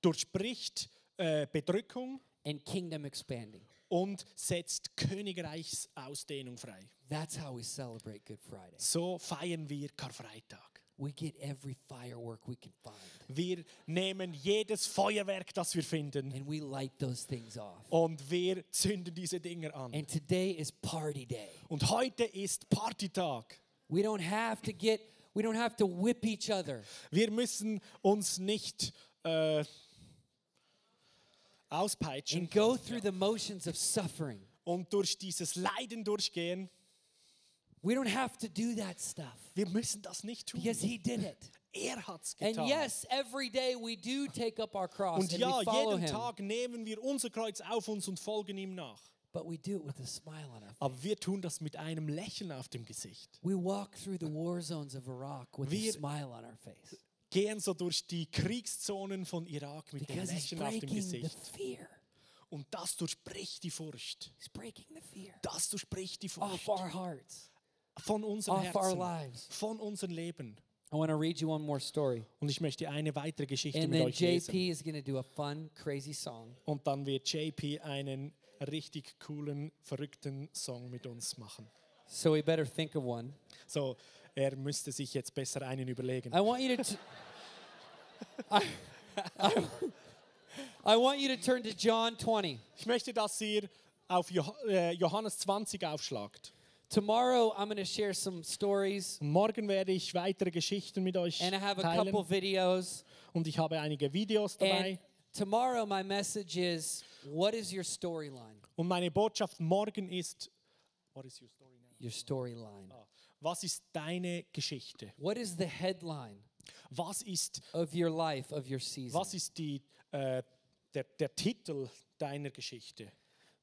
durchbricht äh, Bedrückung and kingdom expanding. und setzt Königreichsausdehnung frei. That's how we celebrate Good Friday. So feiern wir Karfreitag. We get every firework we can find Wir nehmen jedes Feuerwerk, das wir finden, and we light those things off. und wir zünden diese Dinger an. And today is party day. Und heute ist Partytag. We don't have to get, we don't have to whip each other. Wir müssen uns nicht äh, auspeitschen and go through the motions of suffering. und durch dieses Leiden durchgehen. We don't have to do that stuff Wir müssen das nicht tun. because He did it. Er hat's And getan. yes, every day we do take up our cross und and ja, we follow jeden Him, Tag nehmen wir unser Kreuz auf uns und folgen ihm nach. but we do it with a smile on our face. Aber wir tun das mit einem Lächeln auf dem Gesicht. We walk through the war zones of Iraq with a Wir- smile on our face Gehen so durch die Kriegszonen von Irak mit dem because Lächeln auf dem Gesicht. Und das durchbricht die Furcht. Das durchbricht die Furcht our hearts, von our Herzen, lives. von unserem Leben. I want to read you one more story. Und ich möchte eine weitere Geschichte And mit euch lesen. JP is going to do a fun, crazy song. Und dann wird JP einen richtig coolen, verrückten Song mit uns machen. So we better think of one. So, er müsste sich jetzt besser einen überlegen. I want you to. I, I, I want you to turn to John 20. Ich möchte, dass ihr auf äh, Johannes 20 aufschlagt. Tomorrow, I'm going to share some stories, morgen werde ich weitere Geschichten mit euch and I have a teilen. couple videos. Und ich habe einige Videos dabei. And tomorrow, my message is what is your storyline? Und meine Botschaft morgen ist, What is your story now? Your storyline. Ah, was ist deine Geschichte? What is the headline Was ist, of your life, of your season? was ist die, äh, der, der Titel deiner Geschichte?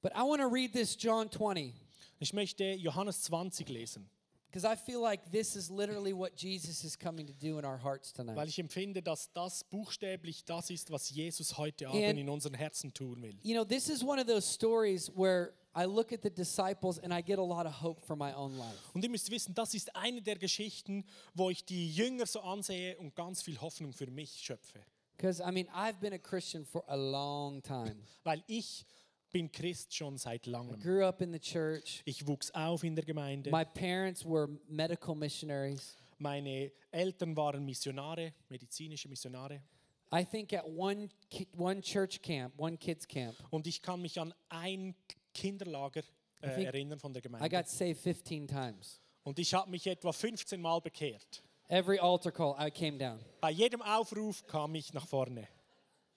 But I want to read this John 20 Ich möchte Johannes 20 lesen, because I feel like this is literally what Jesus is coming to do in our hearts weil tonight. ich empfinde, dass das buchstäblich das ist, was Jesus heute Abend And- in unseren Herzen tun will. You know, this is one of those stories where I look at the disciples and I get a lot of hope for my own life. Und ihr müsst wissen, das ist eine der Geschichten, wo ich die Jünger so ansehe und ganz viel Hoffnung für mich schöpfe. Because, I mean, I've been a Christian for a long time. Weil ich bin Christ schon seit I langem. grew up in the church. Ich wuchs auf in der Gemeinde. My parents were medical missionaries. Meine Eltern waren Missionare, medizinische Missionare. I think at one, one church camp, one kids camp, Und ich kann mich an ein Kinderlager äh, erinnern von der I Gemeinde. got saved 15 times. Und ich habe mich etwa 15 Mal bekehrt. Every altar call, I came down. Bei jedem Aufruf kam ich nach vorne.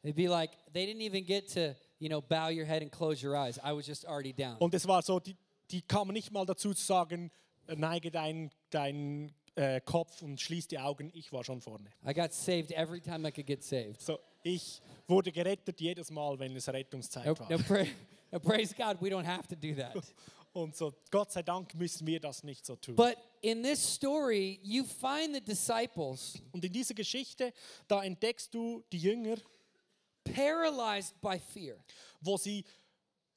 It'd be like they didn't even get to, you know, bow your head and close your eyes. I was just already down. Und es war so, die, die kamen nicht mal dazu zu sagen, äh, neige deinen dein, äh, Kopf und schließ die Augen. Ich war schon vorne. I got saved every time I could get saved. So, ich wurde gerettet jedes Mal, wenn es Rettungszeit No, war. no, pra- praise God, we don't have to do that. Und so, Gott sei Dank müssen wir das nicht so tun. But in this story, you find the disciples Und in dieser Geschichte, da entdeckst du die Jünger, paralyzed by fear. wo sie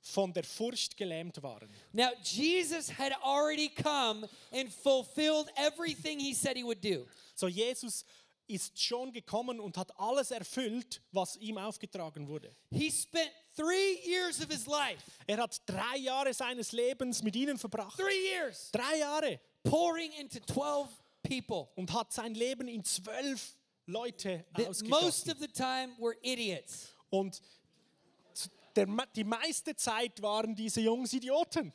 von der Furcht gelähmt waren. Now, Jesus had already come and fulfilled everything he said he would do. So Jesus ist schon gekommen und hat alles erfüllt, was ihm aufgetragen wurde. He spent three years of his life, Er hat drei Jahre seines Lebens mit ihnen verbracht. three years, Drei Jahre. pouring into 12 people Und hat sein Leben in zwölf Leute that most ausgegossen. of the time were idiots. Und der, die meiste Zeit waren diese Jungs Idioten.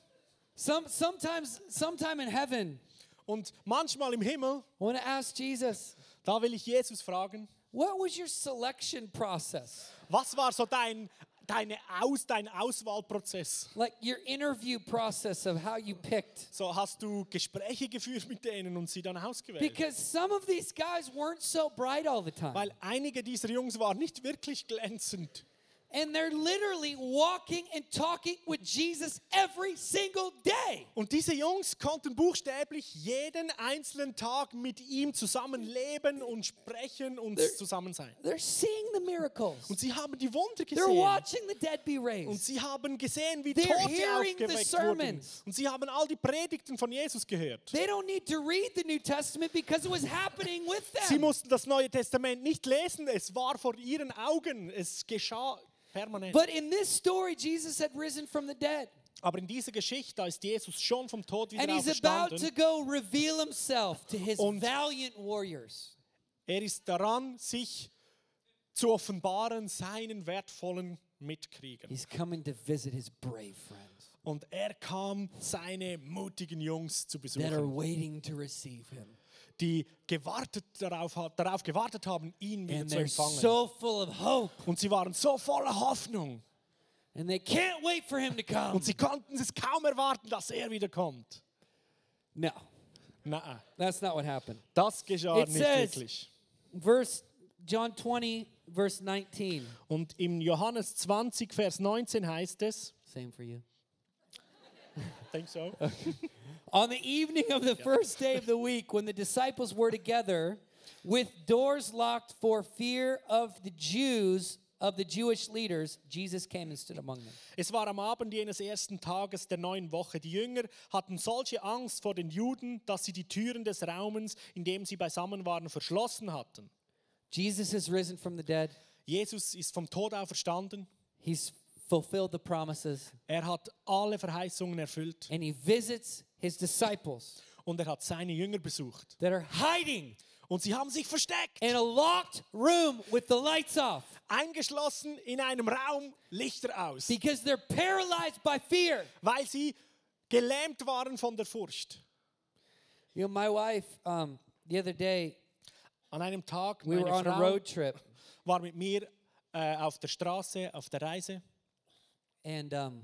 Some, sometimes, sometime in heaven, Und manchmal im Himmel, I want to ask Jesus, da will ich Jesus fragen, what was your selection process? was war so dein, deine Aus, dein Auswahlprozess? Like your interview process of how you picked? So hast du Gespräche geführt mit denen und sie dann ausgewählt? Because some of these guys weren't so bright all the time. Weil einige dieser Jungs waren nicht wirklich glänzend. And they're literally walking and talking with Jesus every single day. Und diese Jungs konnten buchstäblich jeden einzelnen Tag mit ihm zusammen leben und sprechen und zusammen sein. They're seeing the miracles. Und sie haben die Wunder They're gesehen. watching the dead be Und raised. sie haben gesehen, wie They're Tote aufgeweckt wurden. Und sie haben all die Predigten von Jesus gehört. They don't need to read the New Testament because it was happening with Sie them. mussten das Neue Testament nicht lesen, es war vor ihren Augen, es geschah permanent. But in this story, Jesus had risen from the dead. Aber in dieser Geschichte, ist Jesus schon vom Tod wieder And he's about to go reveal himself to his Und- valiant warriors. Er ist daran, sich zu offenbaren seinen wertvollen Mitkriegern. He's coming to visit his brave friends Und er kam, seine mutigen Jungs zu that are besuchen, waiting to receive him. Die gewartet darauf, darauf gewartet haben, ihn wieder And zu empfangen. so full of hope. Und sie waren so voller Hoffnung. And they can't wait for him to come. Und sie konnten es kaum erwarten, dass er wieder kommt. No, Nein, that's not what happened. das geschah It nicht says- wirklich. Verse John 20, verse 19. Und im Johannes 20, Vers 19 heißt es, Same for you. denk so, On the evening of the first day of the week, when the disciples were together, with doors locked for fear of the Jews, of the Jewish leaders, Jesus came and stood among them. Es war am Abend jenes ersten Tages der neuen Woche. Die Jünger hatten solche Angst vor den Juden, dass sie die Türen des Raumens, in dem sie beisammen waren, verschlossen hatten. Jesus is risen from the dead. Jesus ist vom Tod auferstanden. He's fulfilled the promises, Er hat alle Verheißungen erfüllt and he visits his disciples und er hat seine Jünger besucht. that are hiding Und sie haben sich versteckt, in a locked room with the lights off eingeschlossen in einem Raum, Lichter aus, because they're paralyzed by fear. weil sie gelähmt waren von der Furcht. You know, my wife, um, the other day, An einem Tag, we were on a Frau road trip, war mit mir äh, auf der Straße, auf der Reise. And um,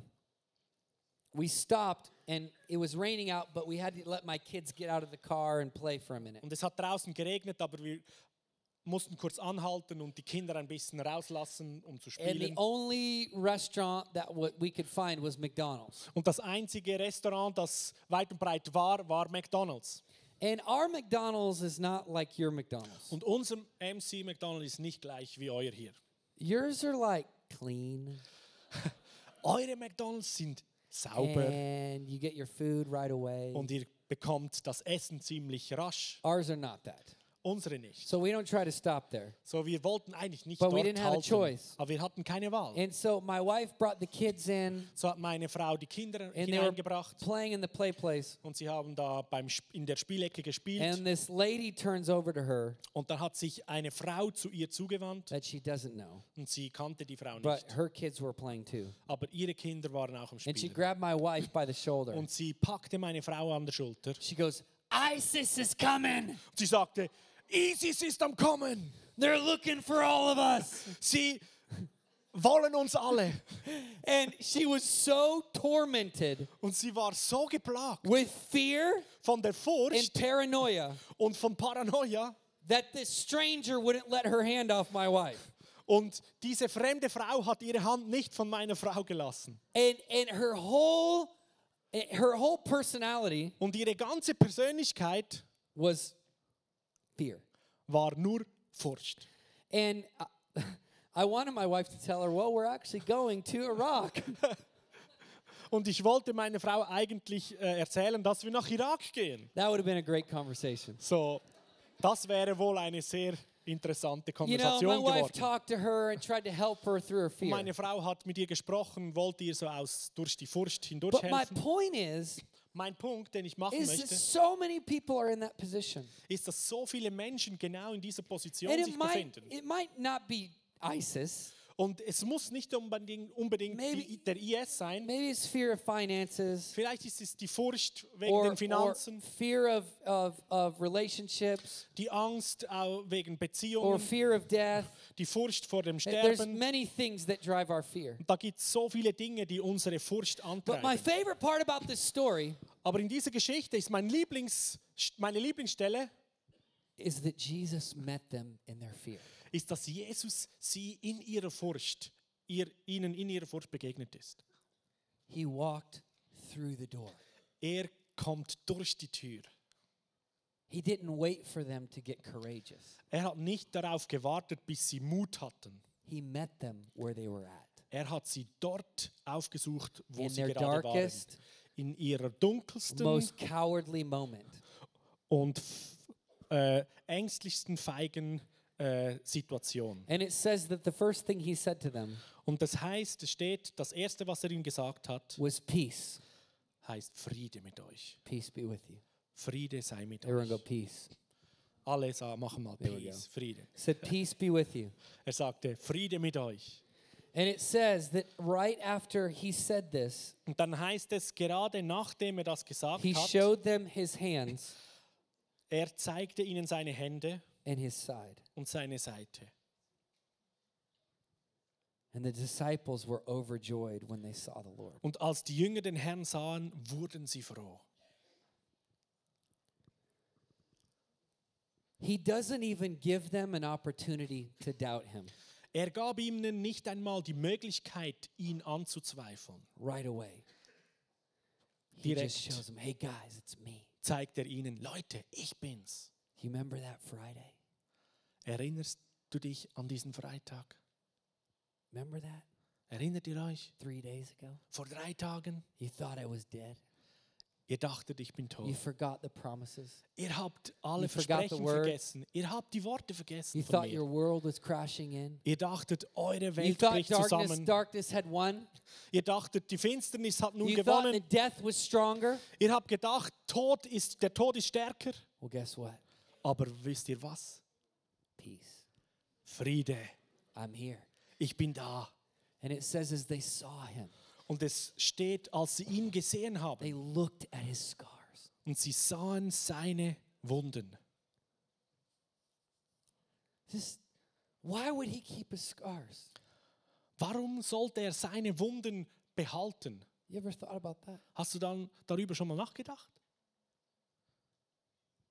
we stopped, and it was raining out, but we had to let my kids get out of the car and play for a minute. Und es hat draußen geregnet, aber wir mussten kurz anhalten und die Kinder ein bisschen rauslassen, um zu And the spielen. only restaurant that we could find was McDonald's. Und das einzige Restaurant, das weit und breit war, war McDonald's. And our McDonald's is not like your McDonald's. Und unser MC McDonald's ist nicht gleich wie euer hier. Yours are like clean, Eure McDonald's sind sauber and you get your food right away. und ihr bekommt das Essen ziemlich rasch. Ours are not that. Unsere nicht. So we don't try to stop there. So, wir wollten eigentlich nicht But we dort didn't have a halten, choice. aber wir hatten keine Wahl. And so my wife brought the kids in, So hat meine Frau die Kinder and they were hineingebracht playing in the play place. und sie haben da beim, Sp- in der Spielecke gespielt. And this lady turns over to her Und dann hat sich eine Frau zu ihr zugewandt that she doesn't know, und sie kannte die Frau but nicht. her kids were playing too. Aber ihre Kinder waren auch im And she Spiel. grabbed my wife by the shoulder. Und sie packte meine Frau an der Schulter. She goes, ISIS is coming. Und sie sagte, ISIS ist am Kommen. They're looking for all of us. Sie wollen uns alle. And she was so tormented Und sie war so geplagt with fear von der and Furcht paranoia und von Paranoia. that this stranger wouldn't let her hand off my wife. Und diese fremde Frau hat ihre Hand nicht von meiner Frau gelassen. And and her whole her whole personality Und ihre ganze Persönlichkeit was fear. war nur Furcht. And I, I wanted my wife to tell her, well, we're actually going to Iraq. Und ich wollte meiner Frau eigentlich äh, erzählen, dass wir nach Irak gehen. That would have been a great conversation. So, das wäre wohl eine sehr interessante You know, Konversation my wife geworden. talked to her and tried to help her through her Und fear. meine Frau hat mit ihr gesprochen, wollte ihr so aus, durch die Furcht But my hindurchhelfen. point is, Mein Punkt, den ich machen is that möchte, so many people are in that position. ist, dass so viele Menschen genau in dieser Position And it sich might, befinden. it might not be ISIS. Und es muss nicht unbedingt, unbedingt Maybe- die, der IS sein. Maybe it's fear of finances Vielleicht ist es die Furcht wegen or, den or Finanzen, fear of, of, of relationships die Angst auch wegen or Beziehungen, fear of death. die Furcht vor dem There's Sterben. many things that drive our fear. Da gibt es so viele Dinge, die unsere Furcht But my antreiben. favorite part about this story Aber in dieser Geschichte ist mein Lieblings, meine Lieblingsstelle, is that Jesus met them in their fear. Ist, dass Jesus sie in ihrer Furcht, ihr, ihnen in ihrer Furcht begegnet ist. He walked through the door. Er kommt durch die Tür. He didn't wait for them to get courageous. Er hat nicht darauf gewartet, bis sie Mut hatten. He met them where they were at. Er hat sie dort aufgesucht, wo In sie gerade darkest, waren. In ihrer dunkelsten most cowardly moment. und äh, ängstlichsten, feigen äh, Situation. And it says that the first thing he said to them Und das heißt, es steht, das Erste, was er ihnen gesagt hat, was peace. heißt Friede mit euch. Peace be with you. Friede sei mit Everyone go, euch. peace. Alle sa- machen mal There Peace, Friede. Said, peace be with you. Er sagte, Friede mit euch. And it says that right after he said this, Und dann heißt es, gerade nachdem er das gesagt he hat, showed them his hands er zeigte ihnen seine Hände. Und seine Seite. And the disciples were overjoyed when they saw the Lord. Und als die Jünger den Herrn sahen, wurden sie froh. He doesn't even give them an opportunity to doubt him Er gab ihnen nicht einmal die Möglichkeit, ihn anzuzweifeln. right away. He Direkt. just shows them, hey guys, it's me. Zeigt er ihnen, Leute, ich bin's. You remember that Friday? Erinnerst du dich an diesen Freitag? Remember that Erinnert ihr euch? three days ago? Vor drei Tagen? You thought I was dead. Ihr dachtet, ich bin tot. You forgot the promises. Ihr habt alle You Versprechen vergessen. Ihr habt die Worte vergessen You thought your world was crashing in. Ihr dachtet, eure You Welt thought bricht darkness, zusammen. darkness had won. Ihr dachtet, die Finsternis hat nun You thought gewonnen. that death was stronger. Ihr habt gedacht, Tod ist, der Tod ist stärker. Well, guess what? Aber wisst ihr was? Peace. Friede. I'm here. Ich bin da. And it says as they saw him, Und es steht, als sie ihn gesehen haben they looked at his scars. und sie sahen seine Wunden. Just why would he keep his scars? Warum sollte er seine Wunden behalten? You ever thought about that? Hast du dann darüber schon mal nachgedacht?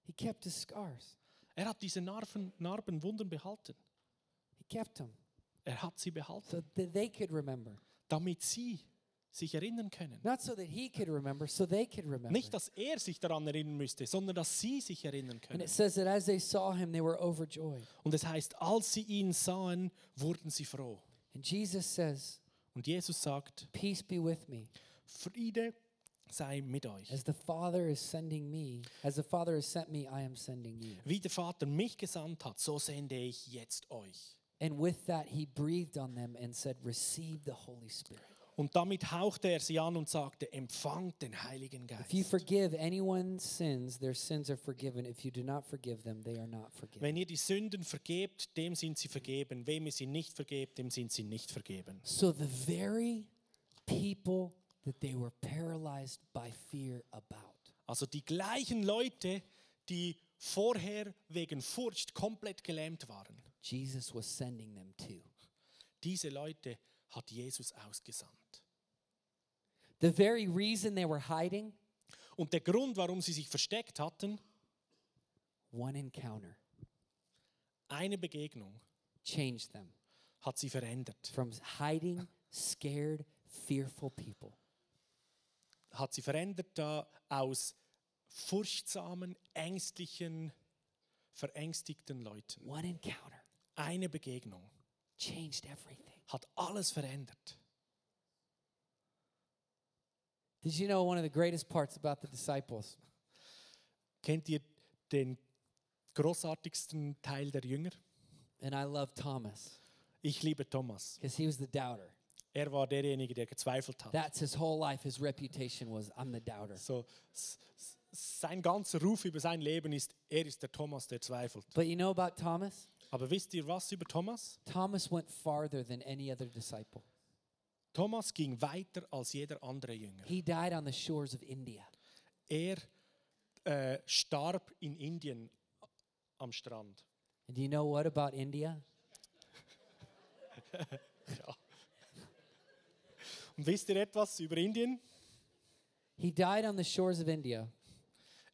He kept his scars. Er hat diese Narben, Narben, Wunden behalten. He kept them Er hat sie behalten, so that they could remember. damit sie sich erinnern können. Not so that he could remember, so they could remember. Nicht, dass er sich daran erinnern müsste, sondern dass sie sich erinnern And können. it says that as they saw him, they were overjoyed. Und es heißt, als sie ihn sahen, wurden sie froh. And Jesus says, Und Jesus sagt, Peace be with me. Friede sei mit euch. As the Father is sending me, as the Father has sent me, I am sending you. Wie der Vater mich gesandt hat, so sende ich jetzt euch. And with that, he breathed on them and said, Receive the Holy Spirit. Und damit hauchte er sie an und sagte, empfangt den Heiligen If you Geist. forgive anyone's sins, their sins are forgiven. If you do not forgive them, they are not forgiven. Wenn ihr die Sünden vergebt, dem sind sie vergeben. Wem ihr sie nicht vergebt, dem sind sie nicht vergeben. So the very people that they were paralyzed by fear about Also die gleichen Leute, die vorher wegen Furcht komplett gelähmt waren. Jesus was sending them to. Diese Leute hat Jesus ausgesandt. The very reason they were hiding, Und der Grund, warum sie sich versteckt hatten, one encounter eine Begegnung, changed them hat sie verändert. from hiding, scared, fearful people Hat sie verändert da aus furchtsamen, ängstlichen, verängstigten Leuten. One encounter Eine Begegnung changed everything. hat alles verändert. Did you know one of the greatest parts about the disciples Kennt ihr den großartigsten Teil der Jünger? And I love Thomas Ich liebe Thomas. because he was the doubter. Er war derjenige, der gezweifelt hat. That's his whole life. His reputation was, I'm the doubter. So, sein ganzer Ruf über sein Leben ist, er ist der Thomas, der zweifelt. But you know about Thomas? Aber wisst ihr was über Thomas? Thomas went farther than any other disciple. Thomas ging weiter als jeder andere Jünger. He died on the shores of India. Er äh, starb in Indien am Strand. And do you know what about India? Und wisst ihr etwas über Indien? He died on the shores of India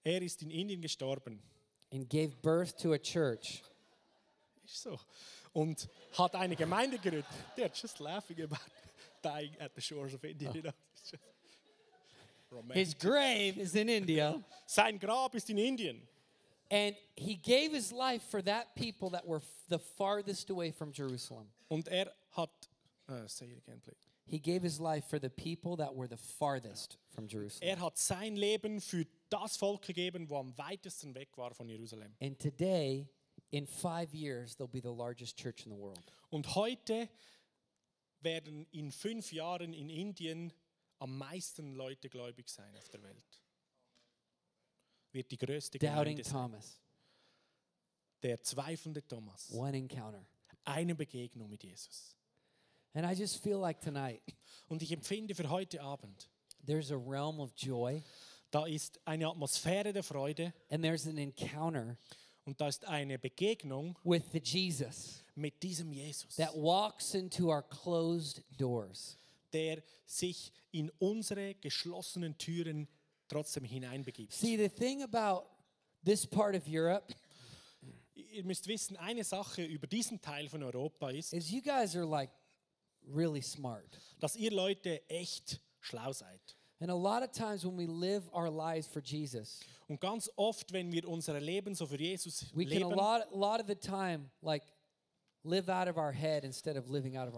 Er ist in Indien gestorben. and gave birth to a church Ist so. Und hat eine Gemeinde gegründet. They're just laughing about dying at the shores of India. You know? It's just romantic. His grave is in India. Sein Grab ist in Indien. And he gave his life for that people that were f- the farthest away from Jerusalem. Und er hat. Uh, say it again, please. He gave his life for the people that were the farthest from Jerusalem. Er hat sein Leben für das Volk gegeben, wo am weitesten weg war von Jerusalem. And today, in five years, they'll be the largest church in the world. Und heute werden in fünf Jahren in Indien am meisten Leute gläubig sein auf der Welt. Wird die größte Doubting Gemeinde sein. Thomas, Der zweifelnde Thomas. one encounter. Eine Begegnung mit Jesus. And I just feel like tonight, Und ich empfinde für heute Abend, there's a realm of joy da ist eine Atmosphäre der Freude and there's an encounter und da ist eine Begegnung with the Jesus mit diesem Jesus, that walks into our closed doors. der sich in unsere geschlossenen Türen trotzdem hineinbegibt. See, the thing about this part of Europe Ihr müsst wissen, eine Sache über diesen Teil von Europa ist, is you guys are like really smart. dass ihr Leute echt schlau seid. And a lot of times when we live our lives for Jesus, Und ganz oft, wenn wir unser Leben so für Jesus we can a lot, a lot of the time like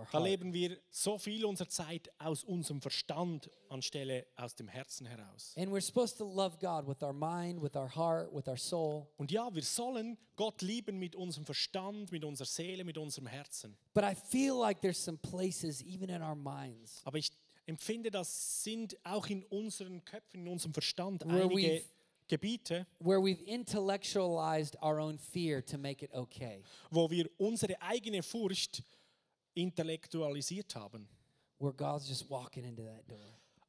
da heart. leben wir so viel unserer Zeit aus unserem Verstand anstelle aus dem Herzen heraus. And we're supposed to love God with our mind, with our heart, with our soul. Und ja, wir sollen Gott lieben mit unserem Verstand, mit unserer Seele, mit unserem Herzen. But I feel like there's some places, even in our minds, Aber ich empfinde, das sind auch in unseren Köpfen, in unserem Verstand einige Gebiete, where we've intellectualized our own fear to make it okay, wo wir unsere eigene Furcht intellektualisiert haben. where God's just walking into that door.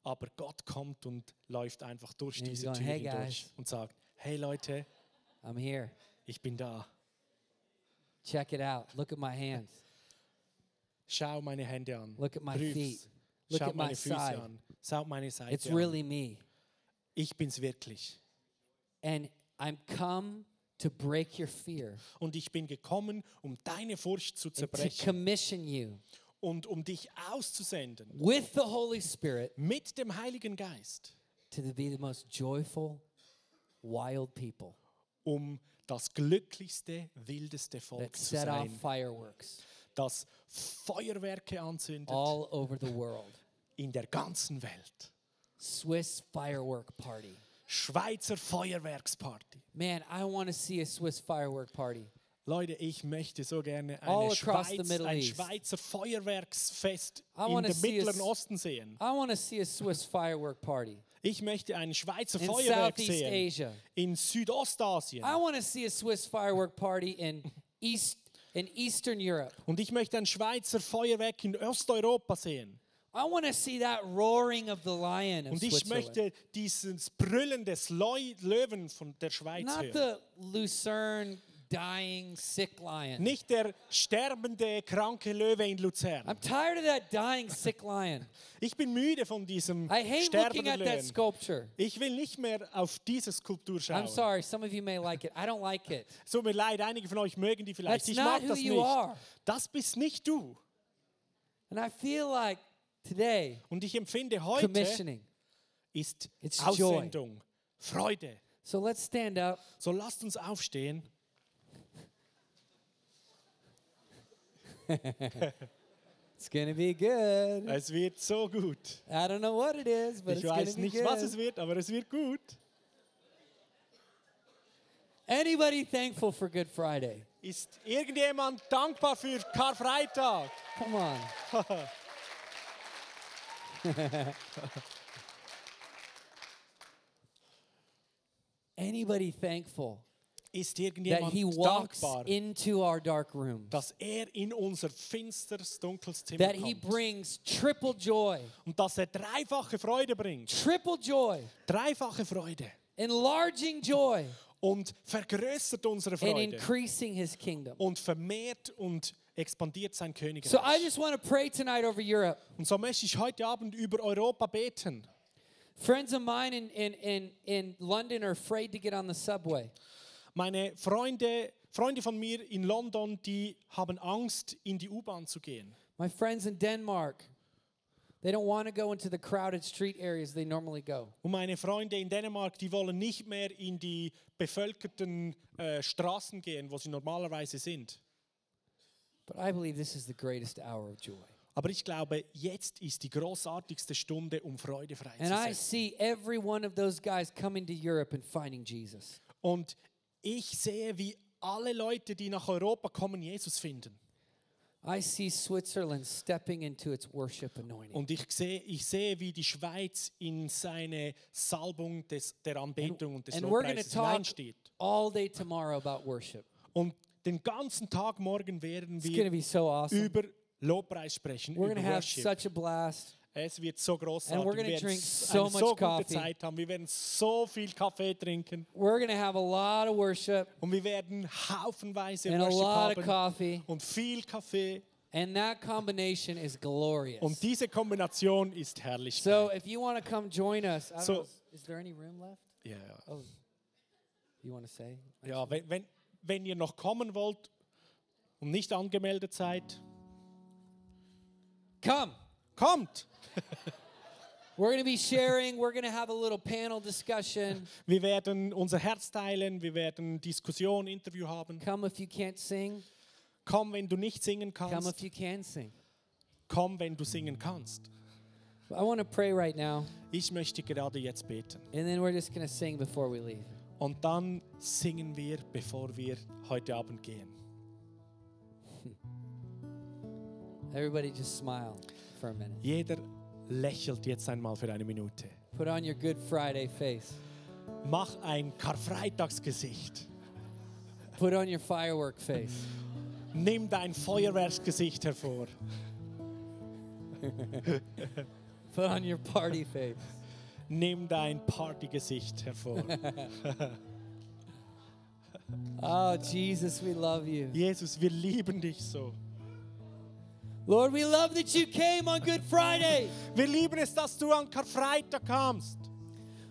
Aber Gott kommt und läuft einfach durch And he's diese going, Tür "Hey, hindurch guys." und sagt, hey Leute, I'm here. ich bin da. Check it out. Look at my hands. Schau meine Hände an. Look at my Prüf's. feet. Look Schau at my meine Füße side. an. Schau meine Seite It's an. really me. Ich bin's wirklich. And I'm come to break your fear Und ich bin gekommen, um deine Furcht zu and to zerbrechen commission you und um dich auszusenden with the Holy Spirit mit dem Heiligen Geist, to be the most joyful, wild people um das glücklichste, wildeste Volk zu set off sein, fireworks das Feuerwerke anzündet all over the world. in der ganzen Welt. Swiss firework party. Schweizer Feuerwerksparty. Man, I want to see a Swiss firework party. Leute, ich möchte so gerne eine Schweiz, Middle ein. Schweizer Feuerwerksfest in a Mittleren s- Osten sehen. I want to see a Swiss firework party Ich möchte ein Schweizer in Feuerwerk Southeast sehen Asia. in Südostasien. I want to see a Swiss firework party in East in Eastern Europe. Und ich möchte ein Schweizer Feuerwerk in Osteuropa sehen. I want to see that roaring of the lion of Und ich möchte dieses Brüllen des Leu Löwen von der Schweiz Not hören. the Lucerne dying sick lion. Nicht der sterbende, kranke Löwe in Luzern. I'm tired of that dying sick lion. Ich bin müde von diesem I hate looking sterbenden at that Löwen. sculpture. Ich will nicht mehr auf diese Skulptur schauen. I'm sorry, some of you may like it. I don't like it. Tut mir leid, einige von euch mögen die vielleicht. That's Ich not mag who das you nicht. are. Das bist nicht du. And I feel like today, Und ich empfinde heute commissioning. ist It's Aussendung, Freude. So let's stand up. So lasst uns aufstehen. It's gonna be good. Es wird so gut. I don't know what it is, but Ich it's weiß be nicht, good. was es wird, aber es wird gut. Anybody thankful for Good Friday? Ist irgendjemand dankbar für Karfreitag? Come on. Anybody thankful Ist that irgendjemand he walks dankbar, into our dark room? dass er in unser finsteres, dunkles Zimmer That he kommt. brings triple joy, und dass er dreifache Freude bringt? triple joy, Dreifache Freude. Enlarging joy, und vergrößert unsere and Freude. increasing his kingdom. und vermehrt und expandiert sein Königreich. So I just want to pray tonight over Europe. Und so möchte ich heute Abend über Europa beten. Friends of mine in, in, in, in London are afraid to get on the subway. Meine Freunde, Freunde von mir in London, die haben Angst, in die U-Bahn zu gehen. My friends in Denmark, they don't want to go into the crowded street areas they normally go. Und meine Freunde in Dänemark, die wollen nicht mehr in die bevölkerten äh, Straßen gehen, wo sie normalerweise sind. But I believe this is the greatest hour of joy. Aber ich glaube, jetzt ist die großartigste Stunde, um Freude And I freizusetzen. see every one of those guys coming to Europe and finding Jesus. Und ich sehe, wie alle Leute, die nach Europa kommen, Jesus finden. I see Switzerland stepping into its worship anointing. Und ich sehe, ich sehe, wie die Schweiz in seine Salbung des, der Anbetung und des Lobpreises hineinsteht. all day tomorrow about worship. Und den ganzen Tag morgen werden It's going to wir be so awesome. über Lobpreis sprechen, We're über going to have Worship. such a blast. Es wird so großartig. And we're gonna wir werden so so gute coffee. Zeit haben. Wir werden so viel Kaffee trinken We're to have a lot of worship und wir werden haufenweise and a Worship lot of haben coffee. und viel Kaffee. And that combination is glorious. Und diese Kombination ist herrlich. So if you want to come join us, I don't So- know, is there any room left? ja. Oh, you want to say? ja wenn, wenn, wenn ihr noch kommen wollt und nicht angemeldet seid, Come. kommt. We're going to be sharing. We're going to have a little panel discussion. Wir werden unser Herz teilen, wir werden Diskussion, Interview haben. Come if you can't sing. Komm, wenn du nicht singen Come kannst. if you can sing. Komm, wenn du singen kannst. I want to pray right now, Ich möchte gerade jetzt beten. and then we're just going to sing before we leave. Und dann singen wir, bevor wir heute Abend gehen. Everybody just smile for a minute. Jeder lächelt jetzt einmal für eine Minute. Put on your Good Friday face. Mach ein Karfreitagsgesicht. Put on your firework face. Nimm dein Feuerwerksgesicht hervor. Put on your party face. Nimm dein Partygesicht hervor. Oh, Jesus, we love you. Jesus, wir lieben dich so. Lord, we love that you came on Good Friday. Wir lieben es, dass du an Karfreitag kamst.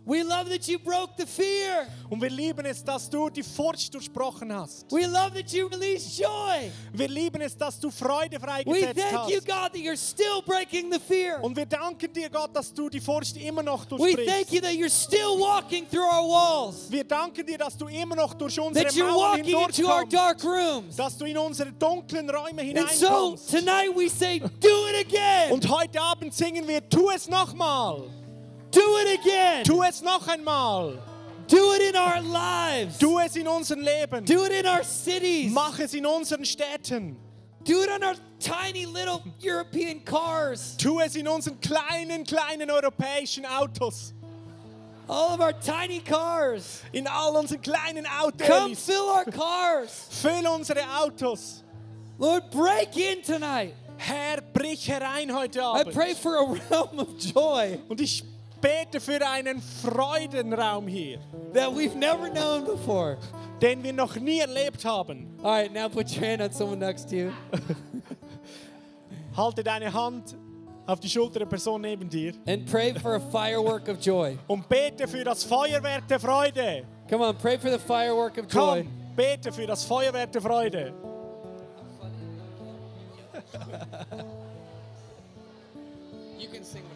We love that you broke the fear. Und wir lieben es, dass du die Furcht durchbrochen hast. We love that you released joy. Wir lieben es, dass du Freude We freigesetzt thank you, hast. God, that you're still breaking the fear. Und wir danken dir, Gott, dass du die Furcht immer noch We thank durchbrichst. you that you're still walking through our walls, Wir danken dir, dass du immer noch durch unsere that you're Mauern walking into our dark rooms. Dass du in unsere dunklen Räume And so hineinkommst. tonight we say, do it again. Und heute Abend singen wir, tu es nochmal. Do it again. Tu es noch einmal. Do it in our lives. Tu es in unserem Leben. Do it in our cities. Mach es in unseren Städten. Do it on our tiny little European cars. Tu es in unseren kleinen, kleinen europäischen Autos. All of our tiny cars. In all unseren kleinen Autos. Come fill our cars. Füll unsere Autos. Lord, break in tonight. Herr, brich herein heute Abend. I pray for a realm of joy Und ich bete für einen Freudenraum hier, that we've never known before. den wir noch nie erlebt haben. All right, now put your hand on someone next to you Halte deine Hand auf die Schulter der Person neben dir and pray for a firework of joy. und bete für das Feuerwerk der Freude. Come on, pray for the firework of joy. Komm, bete für das Feuerwerk der Freude. You can sing.